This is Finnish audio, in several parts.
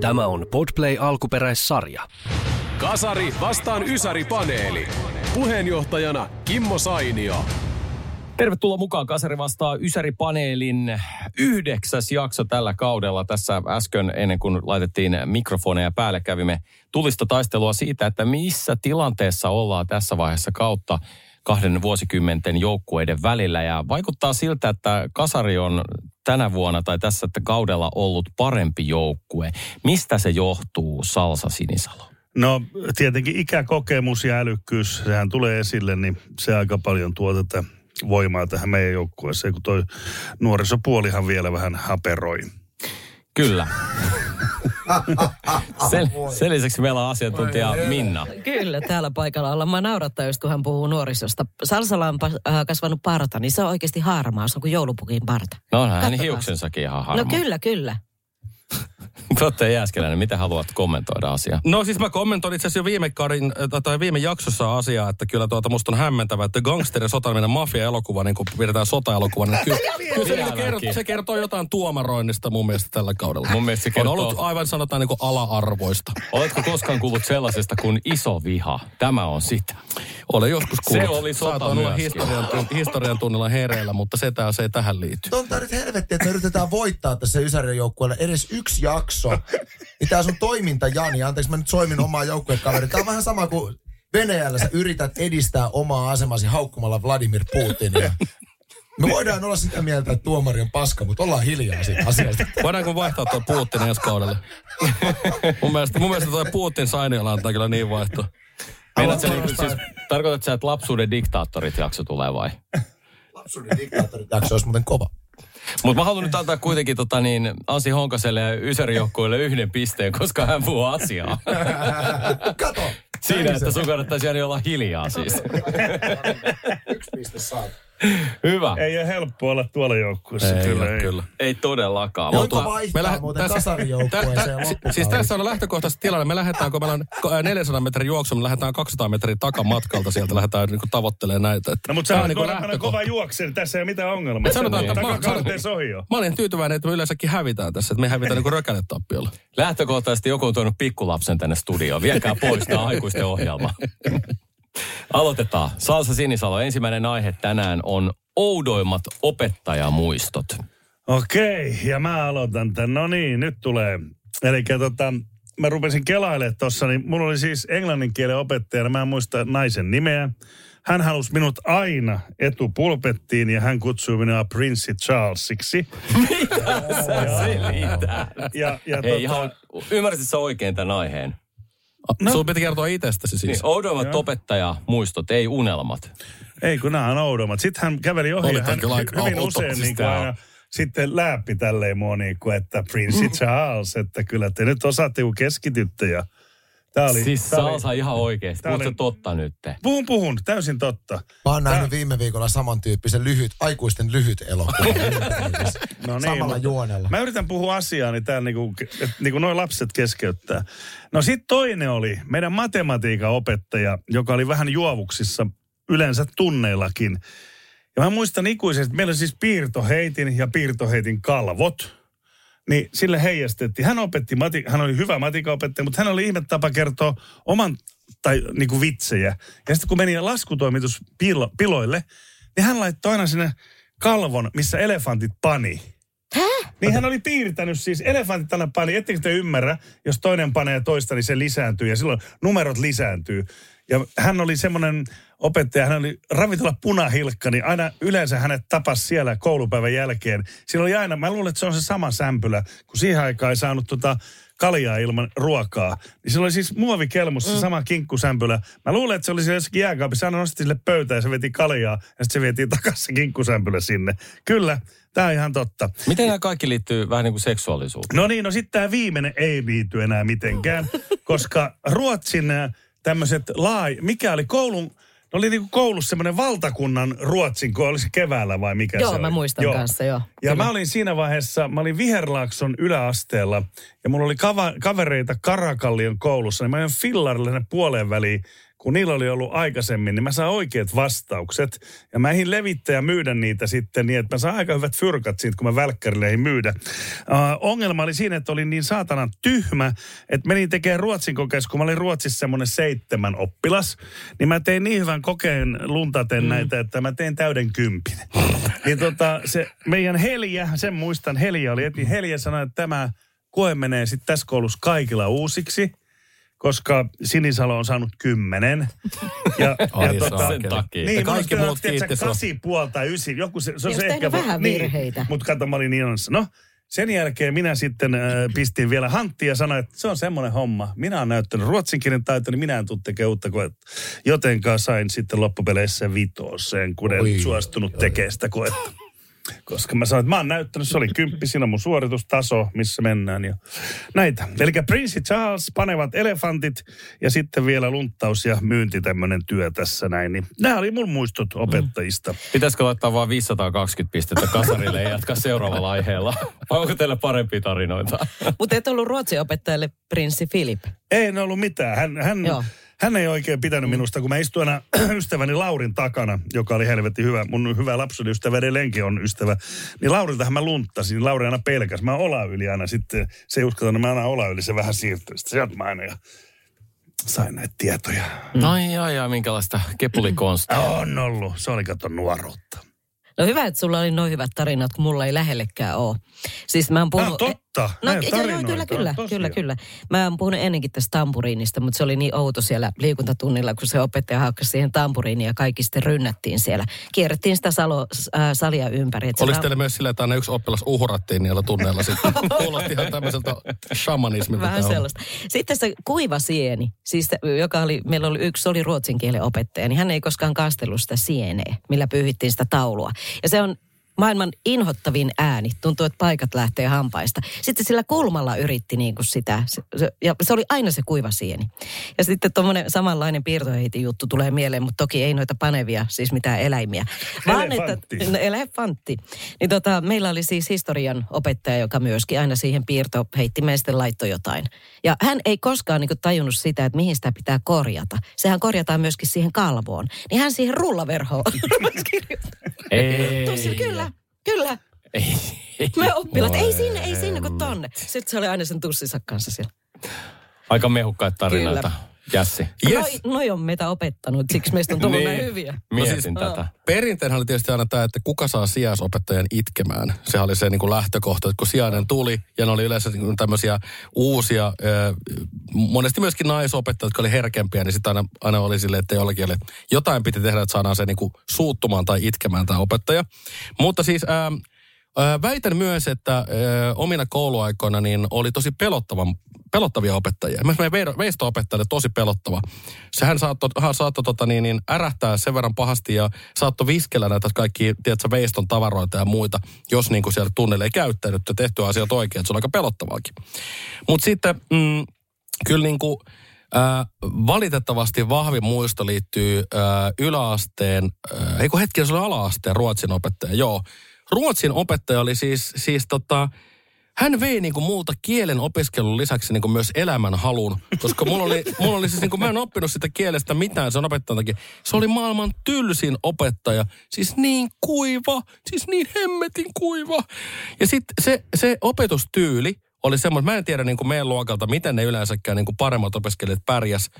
Tämä on Podplay alkuperäissarja. Kasari vastaan Ysäri-paneeli. Puheenjohtajana Kimmo Sainio. Tervetuloa mukaan Kasari vastaa Ysäri-paneelin yhdeksäs jakso tällä kaudella. Tässä äsken ennen kuin laitettiin mikrofoneja päälle kävimme tulista taistelua siitä, että missä tilanteessa ollaan tässä vaiheessa kautta kahden vuosikymmenten joukkueiden välillä. Ja vaikuttaa siltä, että Kasari on tänä vuonna tai tässä kaudella ollut parempi joukkue. Mistä se johtuu, Salsa Sinisalo? No tietenkin ikäkokemus ja älykkyys, sehän tulee esille, niin se aika paljon tuo tätä voimaa tähän meidän joukkueeseen, kun toi nuorisopuolihan vielä vähän haperoi. Kyllä. sen, sen lisäksi meillä on asiantuntija Minna. Kyllä, täällä paikalla ollaan. Mä naurattaa just, kun hän puhuu nuorisosta. Salsalla on äh, kasvanut parta, niin se on oikeasti harmaa. Se on kuin joulupukin parta. No onhan hänen hiuksensakin ihan harmaa. No kyllä, kyllä. Totte Jääskeläinen, miten haluat kommentoida asiaa? No siis mä kommentoin itse asiassa jo viime, karin, tai viime jaksossa asiaa, että kyllä tuota musta on hämmentävä, että gangster ja sotaminen mafia-elokuva, niin kun pidetään sota-elokuva, niin kyllä, kyllä se, niin kertoo, se kertoo jotain tuomaroinnista mun mielestä tällä kaudella. Mun mielestä se kertoo... On ollut aivan sanotaan niin kuin ala-arvoista. Oletko koskaan kuullut sellaisesta kuin iso viha? Tämä on sitä. Olen joskus kuullut. Se oli sota Saatoin olla historian, historian tunnilla hereillä, mutta se, tää, se ei tähän liity. On tää nyt helvetti, että me yritetään voittaa tässä Ysärin joukkueella edes yksi jakso. Niin tää sun toiminta, Jani, anteeksi mä nyt soimin omaa joukkuekaveria. Tää on vähän sama kuin Venäjällä sä yrität edistää omaa asemasi haukkumalla Vladimir Putinia. Me voidaan olla sitä mieltä, että tuomari on paska, mutta ollaan hiljaa siitä asiasta. Voidaanko vaihtaa tuo Putin ensi kaudelle? mun mielestä, mun mielestä tuo Putin Sainiola antaa kyllä niin vaihto. Meinaat sä, niin, siis, tarkoitatko sä, että lapsuuden diktaattorit jakso tulee vai? lapsuuden diktaattorit jakso olisi muuten kova. Mutta mä haluan nyt antaa kuitenkin tota niin, Ansi Honkaselle ja Ysäri-joukkueelle yhden pisteen, koska hän puhuu asiaa. Kato! Siinä, että sun kannattaisi jäädä olla hiljaa siis. Yksi piste saatu. Hyvä. Ei ole helppo olla tuolla joukkueessa. Ei kyllä, ei. kyllä. Ei todellakaan. Voiko Mutta vaihtaa lähe- muuten tässä- kasarijoukkueeseen tä-? Siis tässä on lähtökohtaisesti tilanne. Me lähdetään, kun meillä on ko- 400 metrin juoksu, me lähdetään 200 metriä takamatkalta sieltä, lähdetään niin tavoittelemaan näitä. Että No mutta sä on niinku kova, juoksen, tässä ei ole mitään ongelmaa. Et sanotaan, että mä- jo. Mä olin tyytyväinen, että me yleensäkin hävitään tässä, että me hävitään niin kuin rökäletappiolla. Lähtökohtaisesti joku on tuonut pikkulapsen tänne studioon. Viekää pois tämä aikuisten ohjelma. Aloitetaan. Salsa Sinisalo, ensimmäinen aihe tänään on oudoimmat opettajamuistot. Okei, ja mä aloitan tämän. No niin, nyt tulee. Eli tota, mä rupesin kelailemaan tuossa, niin mulla oli siis englannin kielen opettajana, mä en muista naisen nimeä. Hän halusi minut aina etupulpettiin ja hän kutsui minua Prince Charlesiksi. Sä selität. Ja, ja Hei, tota, ihan, ymmärsit sä oikein tämän aiheen? No. Sun piti kertoa itsestäsi siis. Niin, oudoimmat opettajamuistot, ei unelmat. ei kun nämä on oudommat. Sitten hän käveli ohi ja Oli hän hyvin outo. usein niin kuin aina sitten läppi tälleen mua niin kuin, että Prince Charles, että kyllä te nyt osaatte kun keskitytte ja Tää oli, Siis tää oli- Salsa ihan oikeesti. tää Puhutko oli- totta nyt? Puhun, puhun, täysin totta. Mä oon nähnyt viime viikolla samantyyppisen lyhyt, aikuisten lyhyt elokuva. No niin, Samalla mutta juonella. Mä yritän puhua asiaa, niin täällä niinku, että niinku noin lapset keskeyttää. No sit toinen oli meidän matematiikan opettaja, joka oli vähän juovuksissa yleensä tunneillakin. Ja mä muistan ikuisesti, että meillä oli siis piirtoheitin ja piirtoheitin kalvot. Niin sille heijastettiin. Hän opetti, mati, hän oli hyvä matikaopettaja, mutta hän oli ihme tapa kertoa oman tai niinku vitsejä. Ja sitten kun meni laskutoimitus pilo, piloille, niin hän laittoi aina sinne kalvon, missä elefantit pani. Niin hän oli piirtänyt siis, elefantit aina pani, ettekö te ymmärrä, jos toinen panee toista, niin se lisääntyy ja silloin numerot lisääntyy. Ja hän oli semmoinen opettaja, hän oli ravintola punahilkka, niin aina yleensä hänet tapasi siellä koulupäivän jälkeen. Siinä oli aina, mä luulen, että se on se sama sämpylä, kun siihen aikaan ei saanut tota kaljaa ilman ruokaa. Niin sillä oli siis muovikelmussa mm. sama kinkkusämpylä. Mä luulen, että se oli siellä jossakin jääkaapissa. Hän nosti sille pöytään ja se veti kaljaa. Ja sitten se vietiin takaisin se kinkkusämpylä sinne. Kyllä, tämä on ihan totta. Miten nämä kaikki liittyy vähän niin kuin seksuaalisuuteen? No niin, no sitten tämä viimeinen ei liity enää mitenkään, koska Ruotsin äh, tämmöiset laaj... Mikä oli koulun... No oli niinku koulussa semmoinen valtakunnan ruotsin, kun oli se keväällä vai mikä Joo, se mä oli? muistan kanssa, joo. Ja Kyllä. mä olin siinä vaiheessa, mä olin Viherlaakson yläasteella ja mulla oli kava, kavereita Karakallion koulussa, niin mä olin fillarille ne puoleen väliin, kun niillä oli ollut aikaisemmin, niin mä saan oikeat vastaukset. Ja mä ehdin levittää ja myydä niitä sitten niin, että mä saan aika hyvät fyrkat siitä, kun mä välkkärille ehdin myydä. Uh, ongelma oli siinä, että olin niin saatanan tyhmä, että menin tekemään ruotsin kokeessa, kun mä olin Ruotsissa semmoinen seitsemän oppilas, niin mä tein niin hyvän kokeen luntaten mm. näitä, että mä tein täyden kympin. niin tota, se meidän Helja, sen muistan, Helja oli, että Helja sanoi, että tämä koe menee sitten tässä koulussa kaikilla uusiksi koska Sinisalo on saanut kymmenen. Ja, Ai tota, saakeli. sen takia. Niin, Ja kaikki muut kiitti sua. kasi puolta ysi. Joku se, se on Niin, se ehkä... vähän virheitä. Niin, mutta kato, mä olin niin. No, sen jälkeen minä sitten äh, pistin vielä hanttia ja sanoin, että se on semmoinen homma. Minä olen näyttänyt ruotsinkielen taito, niin minä en tule tekemään uutta koetta. Jotenka sain sitten loppupeleissä vitoseen, kun en Oi, suostunut tekemään sitä koetta. Koska mä sanoin, että mä oon näyttänyt, se oli kymppi, siinä on mun suoritustaso, missä mennään ja näitä. Eli Prince Charles, panevat elefantit ja sitten vielä lunttaus ja myynti tämmöinen työ tässä näin. Niin nämä oli mun muistot opettajista. Pitäisikö laittaa vain 520 pistettä kasarille ja jatkaa seuraavalla aiheella? Vai onko teillä parempia tarinoita? Mutta et ollut ruotsin opettajalle prinssi Filip. Ei ne ollut mitään. Hän, hän, Joo. Hän ei oikein pitänyt minusta, kun mä istuin aina ystäväni Laurin takana, joka oli helvetti hyvä. Mun hyvä lapsuuden ystävä edelleenkin on ystävä. Niin Lauriltahan mä lunttasin. Niin Lauri aina pelkäs. Mä ola yli aina sitten. Se ei uskaltanut, mä aina ola yli. Se vähän siirtyi. Sitten sieltä mä aina ja sain näitä tietoja. Ai ai ai, minkälaista kepulikonstia. On ollut. Se oli kato nuoruutta. No hyvä, että sulla oli noin hyvät tarinat, kun mulla ei lähellekään ole. Siis mä oon puhunut... on totta. No, joo, joo, kyllä, kyllä, tosia. kyllä, kyllä. Mä oon puhunut ennenkin tästä tampuriinista, mutta se oli niin outo siellä liikuntatunnilla, kun se opettaja haakkasi siihen tampuriiniin ja kaikki sitten rynnättiin siellä. Kierrettiin sitä salo, äh, salia ympäri. Oliko tam- teillä myös silleen, että aina yksi oppilas uhrattiin niillä tunneilla sitten? Kuulosti ihan tämmöiseltä shamanismilta. Vähän sellaista. Sitten se kuiva sieni, siis se, joka oli, meillä oli yksi, oli ruotsin kielen opettaja, niin hän ei koskaan kastellut sitä sieneä, millä pyyhittiin sitä taulua. Ja se on maailman inhottavin ääni. Tuntuu, että paikat lähtee hampaista. Sitten sillä kulmalla yritti niin kuin sitä. Se, se, ja se oli aina se kuiva sieni. Ja sitten tuommoinen samanlainen piirtoheitin juttu tulee mieleen, mutta toki ei noita panevia, siis mitään eläimiä. Elefantti. Että, no, elefantti. Niin tota, meillä oli siis historian opettaja, joka myöskin aina siihen piirtoheittimeen sitten laittoi jotain. Ja hän ei koskaan niin kuin, tajunnut sitä, että mihin sitä pitää korjata. Sehän korjataan myöskin siihen kalvoon. Niin hän siihen rullaverhoon. Ei. Tosi, kyllä, kyllä. Ei. Me oppilat, ei sinne, ei sinne kuin tonne. Sitten se oli aina sen tussinsa kanssa siellä. Aika mehukkaita tarinoita. Kyllä. Jässi. Yes. Noi, noi on meitä opettanut, siksi meistä on tullut näin hyviä. Mietin No siis- tätä. Perinteenä oli tietysti aina tämä, että kuka saa sijaisopettajan itkemään. Se oli se niin kuin lähtökohta, että kun sijainen tuli ja ne oli yleensä niin kuin tämmöisiä uusia, äh, monesti myöskin naisopettajat, jotka oli herkempiä, niin sitten aina, aina oli silleen, että jollakin oli, jotain piti tehdä, että saadaan se niin kuin suuttumaan tai itkemään tämä opettaja. Mutta siis ähm, äh, väitän myös, että äh, omina kouluaikoina niin oli tosi pelottavan pelottavia opettajia. Myös meidän veido- veisto-opettaja oli tosi pelottava. Sehän saattoi, hän saattoi tota, niin, niin, ärähtää sen verran pahasti ja saattoi viskellä näitä kaikki, tiedätkö, veiston tavaroita ja muita, jos niin kuin siellä tunnille ei käyttänyt ja tehty asiat oikein. Se on aika pelottavaakin. Mutta sitten mm, kyllä niin kuin, Äh, valitettavasti vahvin muisto liittyy äh, yläasteen, äh, ei kun hetki, se oli ala-asteen ruotsin opettaja, joo. Ruotsin opettaja oli siis, siis tota, hän vei niinku multa kielen opiskelun lisäksi niinku myös elämän halun, koska mulla oli, mulla oli siis niinku, mä en oppinut sitä kielestä mitään sen opettajan takia. Se oli maailman tylsin opettaja, siis niin kuiva, siis niin hemmetin kuiva. Ja sitten se, se opetustyyli oli semmoinen, mä en tiedä niinku meidän luokalta, miten ne yleensäkään niinku paremmat opiskelijat pärjäs.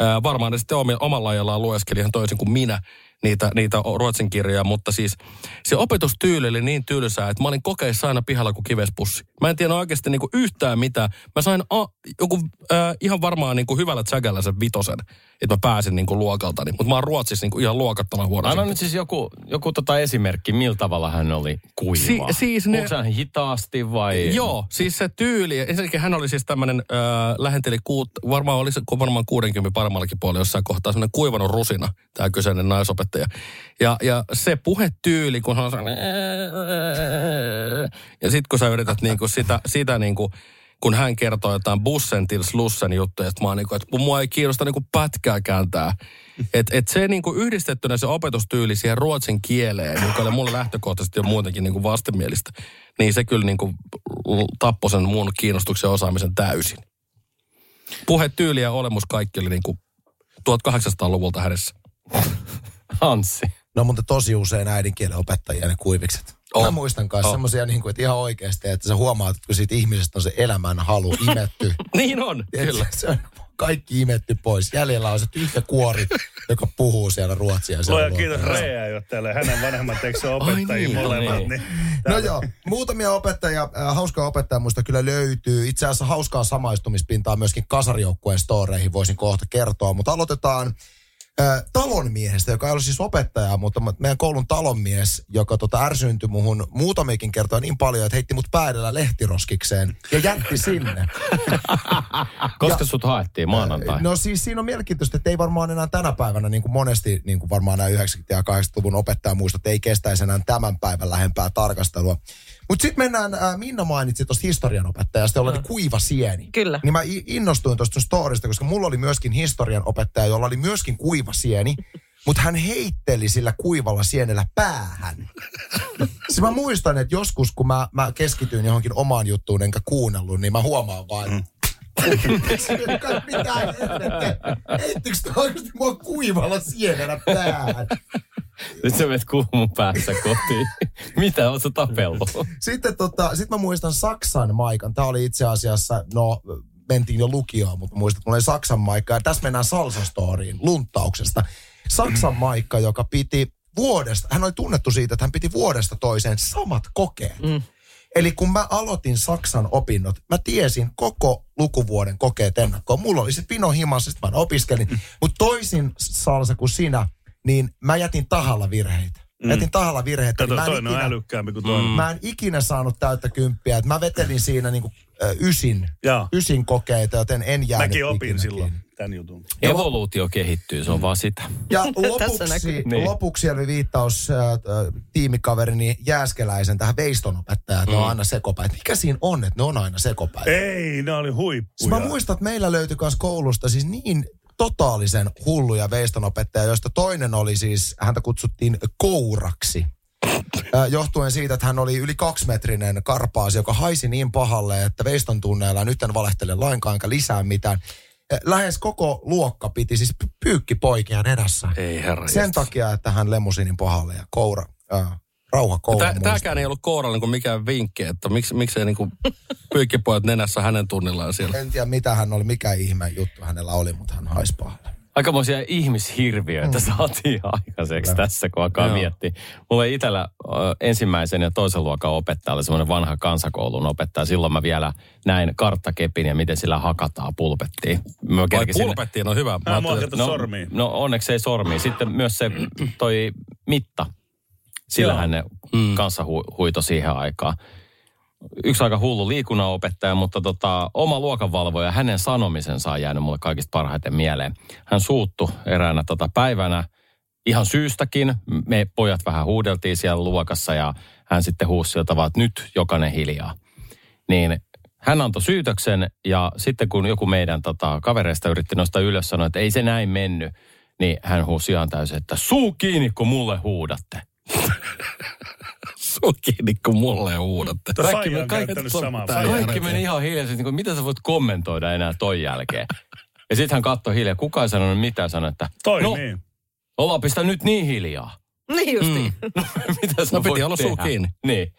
Ää, varmaan ne sitten omalla ajallaan lueskeli ihan toisin kuin minä. Niitä, niitä ruotsin kirjoja, mutta siis se opetustyyli oli niin tylsää, että mä olin kokeissa aina pihalla kuin kivespussi. Mä en tiedä oikeasti niinku yhtään mitään. Mä sain a, joku äh, ihan varmaan niinku hyvällä tsägällä sen vitosen, että mä pääsin niinku luokaltani. Mutta mä oon Ruotsissa niinku ihan luokattoman huono. Anna nyt siis joku, joku tota esimerkki, millä tavalla hän oli kuiva. Si- siis ne- Onko hän hitaasti vai? Joo, siis se tyyli. Ensinnäkin hän oli siis tämmöinen, äh, lähenteli kuut, varmaan oli se varmaan 60 paremmallakin puolella jossain kohtaa, semmoinen kuivanut rusina, tämä kyseinen naisopettaja. Ja, ja se puhetyyli, kun on ja sitten kun sä yrität niinku sitä, sitä niinku, kun hän kertoo jotain bussen slussen juttuja, että mä oon niinku, että mua ei kiinnosta niinku pätkääkään tää. Että et se niinku yhdistettynä se opetustyyli siihen ruotsin kieleen, joka oli mulle lähtökohtaisesti jo muutenkin niinku vastenmielistä, niin se kyllä niinku tappoi sen muun kiinnostuksen osaamisen täysin. Puhetyyli ja olemus kaikki oli niinku 1800-luvulta hänessä. Hanssi. No mutta tosi usein äidinkielen opettajia ne kuivikset. Oh. Mä muistan kanssa Oh. semmoisia, niin kuin, että ihan oikeasti, että sä huomaat, että kun siitä ihmisestä on se elämän halu imetty. niin on, Tiedätkö, kyllä. Se on kaikki imetty pois. Jäljellä on se tyhjä kuori, joka puhuu siellä ruotsia. siellä Luoja kiitos. Rea jo täällä. Hänen vanhemmat eikö se opettajia niin, molemmat. niin. Niin. No joo, muutamia opettajia, äh, hauskaa opettajaa muista kyllä löytyy. Itse asiassa hauskaa samaistumispintaa myöskin kasarijoukkueen storeihin voisin kohta kertoa. Mutta aloitetaan talonmiehestä, joka ei ole siis opettaja, mutta meidän koulun talonmies, joka tota ärsyyntyi muhun muutamiakin kertoa niin paljon, että heitti mut päädellä lehtiroskikseen ja jätti sinne. Koska Ja- sut haettiin maanantai? No siis siinä on mielenkiintoista, että ei varmaan enää tänä päivänä, niin kuin monesti niin kuin varmaan nämä 90- ja 80-luvun opettajamuistot, ei kestäisi enää tämän päivän lähempää tarkastelua. Mutta sitten mennään, äh, Minna mainitsi tuosta historianopettajasta, jolla oli kuiva sieni. Kyllä. Niin mä innostuin tuosta storista, koska mulla oli myöskin historianopettaja, jolla oli myöskin kuiva sieni, mutta hän heitteli sillä kuivalla sienellä päähän. Siis mä muistan, että joskus kun mä, mä keskityin johonkin omaan juttuun enkä kuunnellut, niin mä huomaan vaan, mm. mitä helvettiä? Heittikö toi oikeasti mua kuivalla sienellä päähän? Nyt sä menet kuumun päässä kotiin. Mitä, oot sä tapellut? Sitten tota, sit mä muistan Saksan maikan. Tämä oli itse asiassa, no mentiin jo lukioon, mutta muistan, että mulla oli Saksan maikka. Ja tässä mennään salsastoriin, lunttauksesta. Saksan maikka, joka piti vuodesta, hän oli tunnettu siitä, että hän piti vuodesta toiseen samat kokeet. Mm. Eli kun mä aloitin Saksan opinnot, mä tiesin koko lukuvuoden kokeet ennakkoon. Mulla oli se pino himassa, sit mä opiskelin. Mm. Mutta toisin salsa kuin sinä, niin mä jätin tahalla virheitä. Mä jätin tahalla virheitä. Kato, niin mä en toinen on ikinä- älykkäämpi kuin toinen. Mä en ikinä saanut täyttä kymppiä. Et mä vetelin siinä niinku, ö, ysin, ysin kokeita, joten en jäänyt Mäkin opin ikinä silloin tämän jutun. Evoluutio kehittyy, se on vaan sitä. Ja lopuksi. Niin. lopuksi oli viittaus äh, tiimikaverini Jääskeläisen tähän veistonopettajaan, että mm. ne on aina sekopäät. Mikä siinä on, että ne on aina sekopäät? Ei, ne oli Siis huippuja. mä muistan, että meillä löytyi myös koulusta siis niin totaalisen hulluja veistonopettajia, joista toinen oli siis, häntä kutsuttiin kouraksi. Johtuen siitä, että hän oli yli kaksimetrinen karpaasi, joka haisi niin pahalle, että veiston tunneilla, nyt en valehtele lainkaan, enkä lisää mitään. Äh, Lähes koko luokka piti siis py- pyykkipoikia nenässä. Ei herra. Sen takia, että hän lemusinin pahalle ja koura, äh, rauha koura. Tää, tääkään ei ollut kouralla niin mikään vinkki, että miksi, miksei niin pyykkipojat nenässä hänen tunnillaan siellä. En tiedä, mitä hän oli, mikä ihme juttu hänellä oli, mutta hän haisi pahalle. Aikamoisia ihmishirviöitä mm. saatiin aikaiseksi tässä, kun alkaa Joo. miettiä. Mulla ei itsellä ensimmäisen ja toisen luokan opettaja oli semmoinen vanha kansakoulun opettaja. Silloin mä vielä näin karttakepin ja miten sillä hakataan pulpettiin. Mä Vai pulpettiin on hyvä. Mä ajattelin, kato sormiin. No onneksi ei sormi. Sitten myös se toi mitta. Sillähän ne Mm. kanssa hu- huito siihen aikaan. Yksi aika hullu liikunnanopettaja, mutta tota, oma luokanvalvoja, hänen sanomisensa on jäänyt mulle kaikista parhaiten mieleen. Hän suuttu eräänä tota päivänä ihan syystäkin. Me pojat vähän huudeltiin siellä luokassa ja hän sitten huusi sieltä vaan, että nyt jokainen hiljaa. Niin hän antoi syytöksen ja sitten kun joku meidän tota, kavereista yritti nostaa ylös sanoa, että ei se näin mennyt, niin hän huusi ihan täysin, että suu kiinni, kun mulle huudatte. Suu kiinni, kun mulle huudatte. Kaikki, on kaikki, samaa. kaikki meni ihan hiljaisesti, niin kuin, mitä sä voit kommentoida enää ton jälkeen. Ja sitten hän katsoi hiljaa, kukaan ei sanonut mitään, sanoi, että Toi no, niin. ollaan pistä nyt niin hiljaa. Niin justiin. mitä sä No piti voit olla suu kiinni. Niin.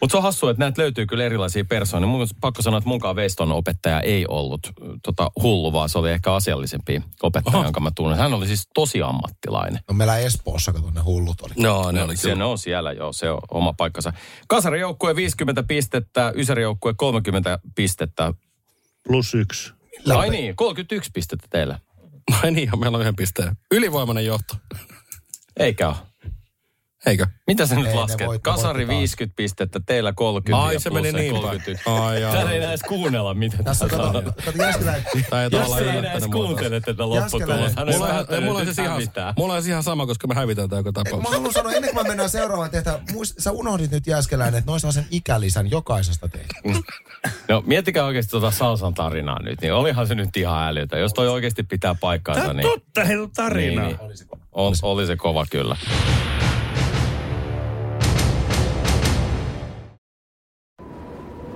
Mutta se on hassua, että näitä löytyy kyllä erilaisia persoonia. Mun pakko sanoa, että munkaan Veiston opettaja ei ollut tota, hullu, vaan se oli ehkä asiallisempi opettaja, jonka mä tunnen. Hän oli siis tosi ammattilainen. No meillä Espoossa, kato ne hullut oli. No, ne oli Se ne on siellä, joo, se on oma paikkansa. Kasarijoukkue 50 pistettä, Ysärijoukkue 30 pistettä. Plus yksi. Ai niin, 31 pistettä teillä. No niin, meillä on yhden pisteen. Ylivoimainen johto. Eikä ole. Eikö? Mitä se nyt Ei, lasket? voitti- Kasari voitti taas. 50 pistettä, teillä 30 Ai, se meni niin päin. 31. Ai, jaa. Täällä ei edes kuunnella, mitä Tässä tässä Jääskelä, Tää ei tavallaan edes kuuntele tätä Jääskeläinen. lopputulosta. Mulla on, on siis ihan, mitään. mulla on ihan sama, koska me hävitään tää joka Mä tapauksessa. haluan sanoa, ennen kuin me mennään seuraavaan tehtävään, sä unohdit nyt Jääskeläinen, että noin saa sen ikälisän jokaisesta teistä. No miettikää oikeasti tuota Salsan tarinaa nyt, niin olihan se nyt ihan älytä. Jos toi oikeasti pitää paikkaansa, Tämä on niin, totta, heillä on tarina. niin, niin on, oli se kova kyllä.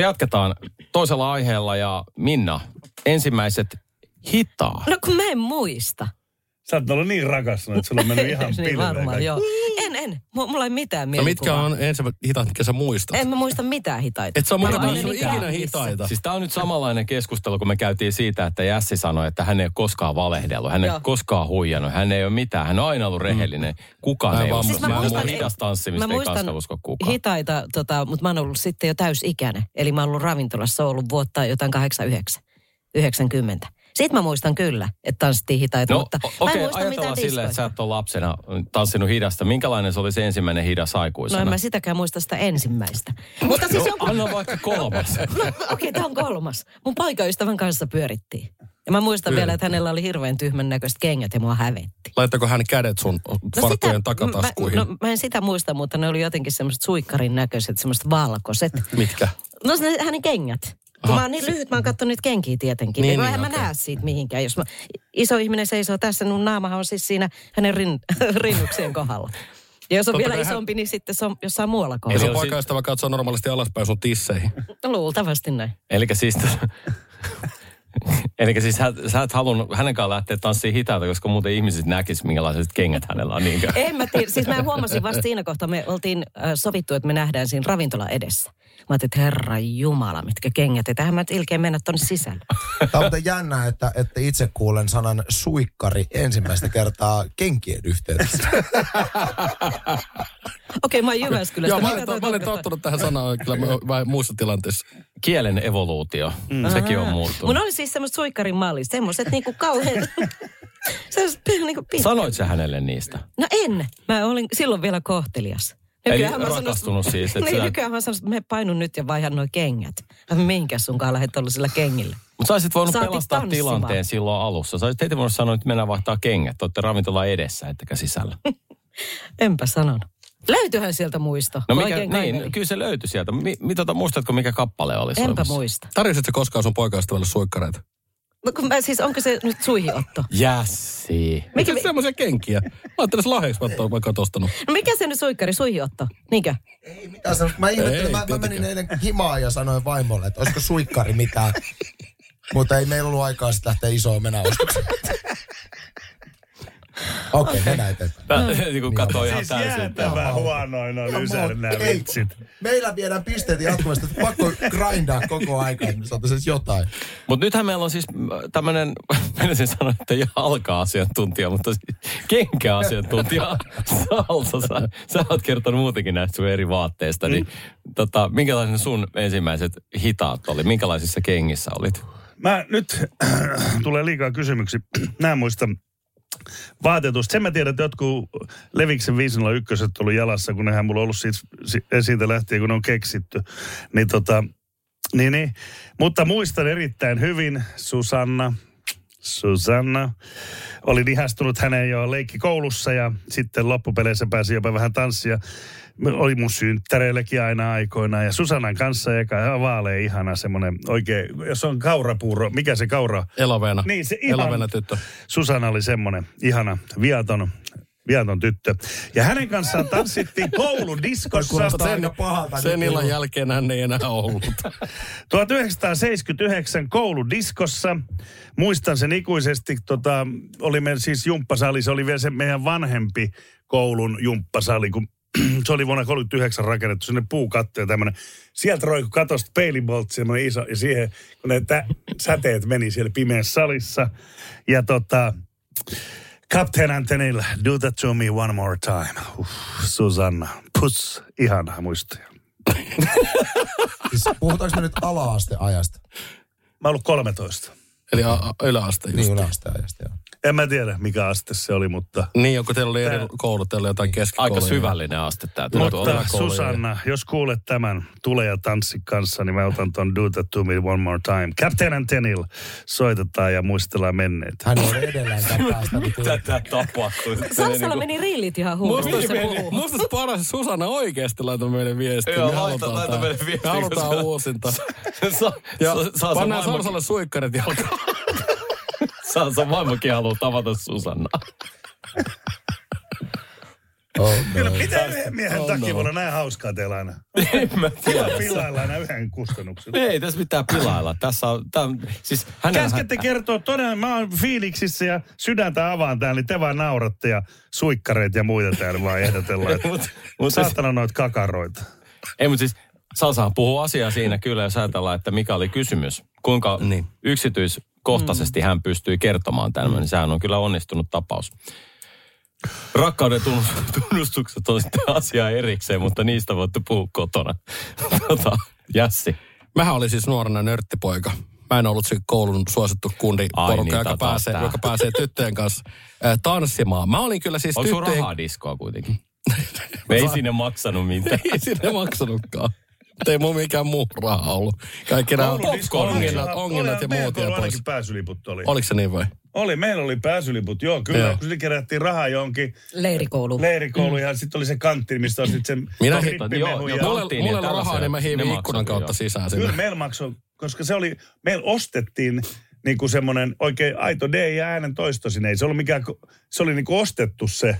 Mutta jatketaan toisella aiheella ja Minna, ensimmäiset hitaa. No kun mä en muista. Sä oot ollut niin rakastunut, että sulla on mennyt ihan niin pilveen. varmaan, kaikki. joo. En, en. M- mulla ei mitään No mitkä mielikuvaa. on ensimmäiset hitaat, mitkä sä muistat? En mä muista mitään hitaita. Et sä ole aina ikinä hitaita. Siis tämä on nyt samanlainen keskustelu, kun me käytiin siitä, että Jässi sanoi, että hän ei ole koskaan valehdellut, hän ei Joo. ole koskaan huijannut, hän ei ole mitään, hän on aina ollut rehellinen. Kukaan Mä ei usko. Siis mä Mä muistan- hidas tanssimista mä ei muistan kaskaan usko kukaan. hitaita, tota, mutta mä oon ollut sitten jo täysikäinen. Eli mä oon ollut ravintolassa ollut vuotta jotain 89, 90. Sitten mä muistan kyllä, että tanssittiin hitaita, No mutta o- mä en okei, muista ajatellaan mitään silleen, että sä et ole lapsena tanssinut hidasta. Minkälainen se oli se ensimmäinen hidas No aikuisena? en mä sitäkään muista sitä ensimmäistä. Mutta siis no, jonkun... anna vaikka kolmas. No okei, okay, tämä on kolmas. Mun poikaystävän kanssa pyörittiin. Ja mä muistan vielä, että hänellä oli hirveän tyhmän näköiset kengät ja mua hävetti. Laittako hän kädet sun farkkujen takataskuihin? Mä, no, mä en sitä muista, mutta ne oli jotenkin semmoiset suikkarin näköiset, semmoiset valkoiset. Mitkä? No ne, hänen kengät. Kun mä oon niin lyhyt, mä oon katsonut niitä kenkiä tietenkin. Niin, Niin, niin, niin, mä okei. näe siitä mihinkään. Jos mä, iso ihminen seisoo tässä, niin naamahan on siis siinä hänen rin, rinnuksien kohdalla. Ja jos on Totta vielä hän- isompi, niin sitten se on jossain muualla kohdalla. sun Eli on poikaystävä katsoo normaalisti alaspäin sun tisseihin. No, luultavasti näin. Eli siis... Eli siis sä, sä et halunnut hänen kanssaan lähteä tanssiin hitaita, koska muuten ihmiset näkis, minkälaiset kengät hänellä on. Niinkö? En mä tiedä. Siis mä huomasin vasta siinä kohtaa, me oltiin äh, sovittu, että me nähdään siinä ravintola edessä. Mä ajattelin, että herra jumala, mitkä kengät. Ja tähän mä ilkeä mennä tonne sisälle. Tämä on jännää, että, että itse kuulen sanan suikkari ensimmäistä kertaa kenkien yhteydessä. Okei, mä oon Jyväskylästä. Joo, mä toi mä olen tottunut tähän sanaan kyllä mä- vähän muissa tilanteissa. Kielen evoluutio, mm. sekin on muuttunut. Mun oli siis semmoista suikkarin mallia, semmoiset niinku kauhean... semmoiset niinku pit... Sanoit sä hänelle niistä? No en. Mä olin silloin vielä kohtelias. Eli mä sanoin- rakastunut siis, että niin, sä- nykyään mä sanoin, että me painun nyt ja vaihan noi kengät. Mä minkäs sunkaan lähdet sillä kengillä. Mutta sä olisit voinut Saati pelastaa tanssimaan. tilanteen silloin alussa. Sä olisit heti voinut sanoa, että mennään vaihtaa kengät. Te olette ravintola edessä, ettekä sisällä. Enpä sanonut. Löytyyhän sieltä muisto. No mikä, niin, kaiveli. kyllä se löytyi sieltä. Mi, mi, tota, muistatko, mikä kappale oli Enpä soimassa? muista. Tarjositko koskaan sun poikaystävälle suikkareita? No, kun mä, siis onko se nyt suihiotto? Jässi. Mikä semmoisia kenkiä? Mä ajattelin, että lahjaksi mä oon vaikka tostanut. No mikä se nyt suikkari, suihiotto? Niinkö? Ei mitään sanonut. Mä ihmettelin, Ei, mä, mä menin eilen himaan ja sanoin vaimolle, että olisiko suikkari mitään. Mutta ei meillä ollut aikaa sitten lähteä isoon mennä. Okei, okay, mennään eteenpäin. Tää, niin kuin katsoo ihan Siis täysin. jäätävän huonoin on Ysärin nämä Ei, vitsit. Meillä viedään pisteet jatkuvasti, että pakko grindaa koko aika, että me saataisiin jotain. Mutta nythän meillä on siis tämmöinen, menisin sanoa, että ei alka-asiantuntija, mutta siis kenkä-asiantuntija Salsa. Sä, sä oot kertonut muutenkin näistä sun eri vaatteista, niin tota, minkälainen sun ensimmäiset hitaat oli? Minkälaisissa kengissä olit? Mä nyt, tulee liikaa kysymyksiä. Mä en muista vaatetusta. Sen mä tiedän, että jotkut Leviksen 501 ollut jalassa, kun nehän mulla on ollut siitä, si- siitä lähtien, kun ne on keksitty. Niin tota, niin, niin. Mutta muistan erittäin hyvin, Susanna, Susanna. Olin ihastunut häneen jo leikkikoulussa ja sitten loppupeleissä pääsi jopa vähän tanssia. Oli mun synttäreilläkin aina aikoina ja Susannan kanssa, on vaalea ihana semmoinen oikein, jos on kaurapuuro, mikä se kaura? Eloveena. Niin se ihan, Eloveena tyttö. Susanna oli semmoinen ihana, viaton, viaton tyttö. Ja hänen kanssaan tanssittiin kouludiskossa. Aika pahalta. Sen illan jälkeen hän ei enää ollut. 1979 kouludiskossa. Muistan sen ikuisesti. Tota, olimme siis jumppasali, se oli vielä se meidän vanhempi koulun jumppasali, kun se oli vuonna 39 rakennettu, sinne puukatto ja tämmöinen. Sieltä roiku katosta peiliboltsi, semmoinen iso, ja siihen, kun ne tä- säteet meni siellä pimeässä salissa. Ja tota, Captain Antonilla, do that to me one more time. Uff, Susanna, puss, ihana muistoja. Siis puhutaanko me nyt ala-asteajasta? Mä oon ollut 13. Eli a- a- yläaste just. Niin yläasteajasta, joo. En mä tiedä, mikä aste se oli, mutta... Niin, joku teillä oli eri Tää- koulut, teillä oli jotain keskikouluja. Aika syvällinen aste tämä. Mutta. Susanna, jos kuulet tämän Tule ja tanssi kanssa, niin mä otan ton Do That To Me One More Time. Captain Antenil soitetaan ja muistellaan menneitä. Hän ei ole edelleenkään päästänyt yli. Tätä tapahtui. Saksalla meni rillit ihan huuruun, kun se puhuu. Musta se paras, Susanna oikeasti laita meille viestiä. Joo, laita- laita meille viestiä, Me halutaan uusinta. Sa, Ja sa, saa se pannaan Sarsalle suikkarit jalkaan. Saa se vaimokin haluaa tavata Susannaa. Oh, Kyllä, no. mitä yhden miehen Oh, takia no. voi olla näin hauskaa teillä aina? En mä tiedä. Pilailla aina yhden kustannuksella. Ei tässä mitään pilailla. Tässä on, tää, on- siis hänellä, Käskette kertoa todella, mä oon fiiliksissä ja sydäntä avaan täällä, niin te vaan nauratte ja suikkareita ja muita täällä vaan ehdotellaan. että Mut- mut siis- Saatana noita kakaroita. Ei, mutta siis Salsahan puhuu asiaa siinä kyllä, jos ajatellaan, että mikä oli kysymys. Kuinka niin. Yksityiskohtaisesti hän pystyi kertomaan tämän, niin sehän on kyllä onnistunut tapaus. Rakkauden tunnus- tunnustukset on sitten asia erikseen, mutta niistä voitte puhua kotona. Tota, Jässi. Mähän olin siis nuorena nörttipoika. Mä en ollut se koulun suosittu kundi Ai porukka, niin, joka, pääsee, joka pääsee tyttöjen kanssa äh, tanssimaan. Mä olin kyllä siis Onko sun tyttöjen... rahaa diskoa kuitenkin? Me ei sinne maksanut mitään. ei sinne maksanutkaan. Mutta ei mun mikään muu raha ollut. Kaikki nämä onginnat oli- ja muut pois. ainakin pääsyliput oli. Oliko se niin vai? Oli, meillä oli pääsyliput, joo, kyllä. Joo. Kun sille kerättiin rahaa johonkin Leirikoulu. leirikouluun ja sitten oli se kantti, mistä on sitten se Minä- rippimehu joo, ja... joo. Ja oli rahaa, niin mä hiivin ikkunan maksoi, kautta joo. sisään Kyllä sinne. meillä maksoi, koska se oli, meillä ostettiin niinku semmoinen oikein aito D ja äänen toisto sinne. Ei se ollut mikään, se oli niinku ostettu se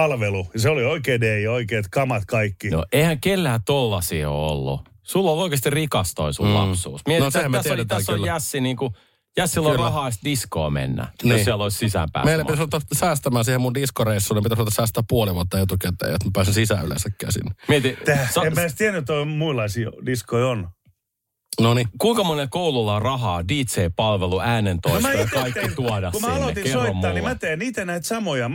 palvelu. Ja se oli oikein ja oikeat kamat kaikki. No eihän kellään tollasia ole ollut. Sulla on oikeasti rikastoi sun Mm. lapsuus. Mietit, No me tässä, oli, tässä on. Jässi niin kuin, Jässillä on Kyllä. rahaa edes diskoon mennä, niin. Jos siellä olisi sisäänpääsy. Meillä pitäisi ottaa säästämään siihen mun diskoreissuun, niin pitäisi ottaa säästää puoli vuotta etukäteen, että mä pääsen sisään yleensäkään sinne. Mieti, Tää, sa, en mä edes tiennyt, että on muunlaisia diskoja on. No niin. kuinka monen koululla on rahaa DJ-palvelu, äänentoisto ja ite kaikki tein- tuoda Kun sinne? mä aloitin Kerro soittaa, mulle. niin mä teen itse näitä samoja.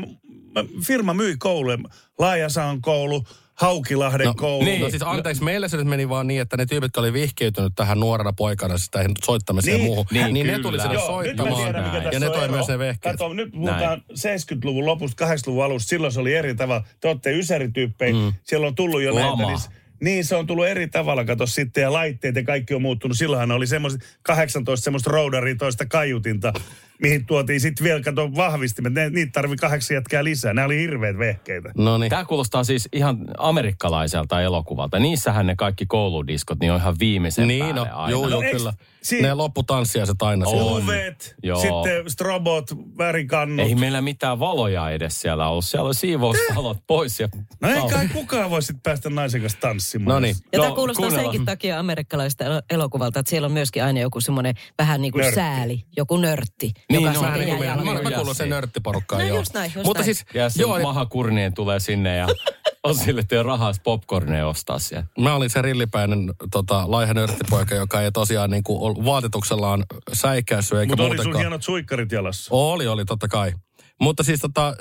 Firma myi kouluja. Laajasaan koulu, Haukilahden No, koulu. niin. no siis anteeksi, meillä se nyt meni vaan niin, että ne tyypit, jotka oli vihkiytynyt tähän nuorena poikana siis tähän soittamiseen Niin, ja muuhun, niin, niin, ne kyllä. tuli sinne Joo, nyt mä soittamaan. tiedän, mikä näin. tässä ja ne toi ero. myös ne vehkeet. Kato, nyt puhutaan 70-luvun lopusta, 80-luvun alusta. Silloin se oli eri tavalla. Te olette ysärityyppejä. Mm. Siellä on tullut jo Lama. näitä. Niin, niin, se on tullut eri tavalla, kato sitten, ja laitteet ja kaikki on muuttunut. Silloinhan oli semmoiset 18 semmoista roudaria toista kaiutinta, mihin tuotiin sitten vielä, kato, vahvistimet. Ne, niitä tarvi kahdeksan jätkää lisää. Nämä oli hirveät vehkeitä. No niin. Tämä kuulostaa siis ihan amerikkalaiselta elokuvalta. Niissähän ne kaikki kouludiskot niin on ihan viimeisen Niin, päälle no, aina. joo, No, joo, eiks- kyllä. si- Ne lopputanssiaiset aina siellä. On. UVt, Joo. sitten strobot, värikannut. Ei meillä mitään valoja edes siellä ollut. Siellä oli siivousvalot pois. Ja No ei kai kukaan voi sitten päästä naisen kanssa tanssimaan. No niin. Ja No, tämä kuulostaa kuunnellaan. senkin takia amerikkalaista elo- elokuvalta, että siellä on myöskin aina joku semmoinen vähän niin kuin Nörtti. sääli, joku nörtti, Niin, joka no, sitten niin. Mä, mä Jässi. kuulun sen nörttiporukkaan, No joo. just näin, just Mutta näin. siis, Ja se joo, mahakurnien tulee sinne ja on sille, että ei ole rahaa popcornia ostaa siellä. mä olin se rillipäinen tota, laiha nörttipoika, joka ei tosiaan niin kuin, ol- vaatetuksellaan säikäissyt eikä Mutta oli sun hienot suikkarit jalassa. Oli, oli, totta kai. Mutta siis tota, äh,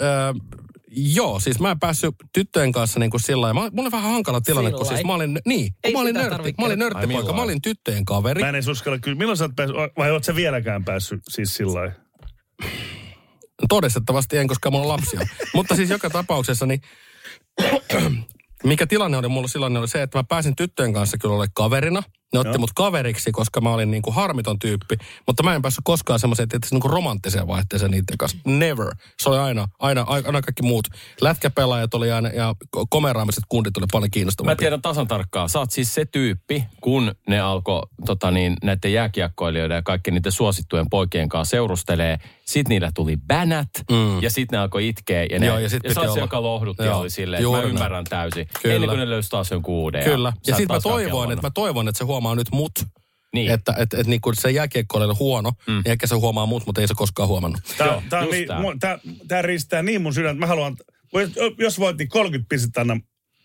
joo, siis mä en päässyt tyttöjen kanssa niin kuin sillä lailla. Mulla oli vähän hankala tilanne, kun Sillä siis mä olin, niin, kun Ei mä olin, nörtti, mä olin nörttipoika, mä olin tyttöjen kaveri. Mä en edes uskalla kyllä. Milloin sä oot päässyt, vai oot sä vieläkään päässyt siis sillä lailla? Todistettavasti en, koska mulla on lapsia. Mutta siis joka tapauksessa, niin mikä tilanne oli mulla silloin, oli se, että mä pääsin tyttöjen kanssa kyllä olla kaverina. Ne otti mut kaveriksi, koska mä olin niinku harmiton tyyppi. Mutta mä en päässyt koskaan semmoiseen tietysti niinku romanttiseen vaihteeseen niiden kanssa. Never. Se oli aina, aina, aina kaikki muut. Lätkäpelaajat oli aina ja ko- komeraamiset kundit oli paljon Mä kiinnostavampia. tiedän tasan tarkkaan. Sä oot siis se tyyppi, kun ne alkoi tota niin, näiden jääkiekkoilijoiden ja kaikkien niiden suosittujen poikien kanssa seurustelee. Sitten niillä tuli bänät Mm. ja sitten ne alkoi itkeä. Ja, ne, Joo, ja sit ja sä oot se, joka lohdutti ja Joo, oli silleen, että juuri mä näin. ymmärrän täysin. Kyllä. Ennen kuin ne löysi taas jonkun uuden. Kyllä. Ja et sitten mä toivoin, että mä toivon, että se huomaa nyt mut. Niin. Että et, et, niinku se jääkiekko oli huono, mm. niin ehkä se huomaa mut, mutta ei se koskaan huomannut. Tää, Joo, tää, on just niin, tää. mua- tää, tää ristää niin mun sydäntä. Mä haluan, jos- jos voit, niin 30 pistettä anna.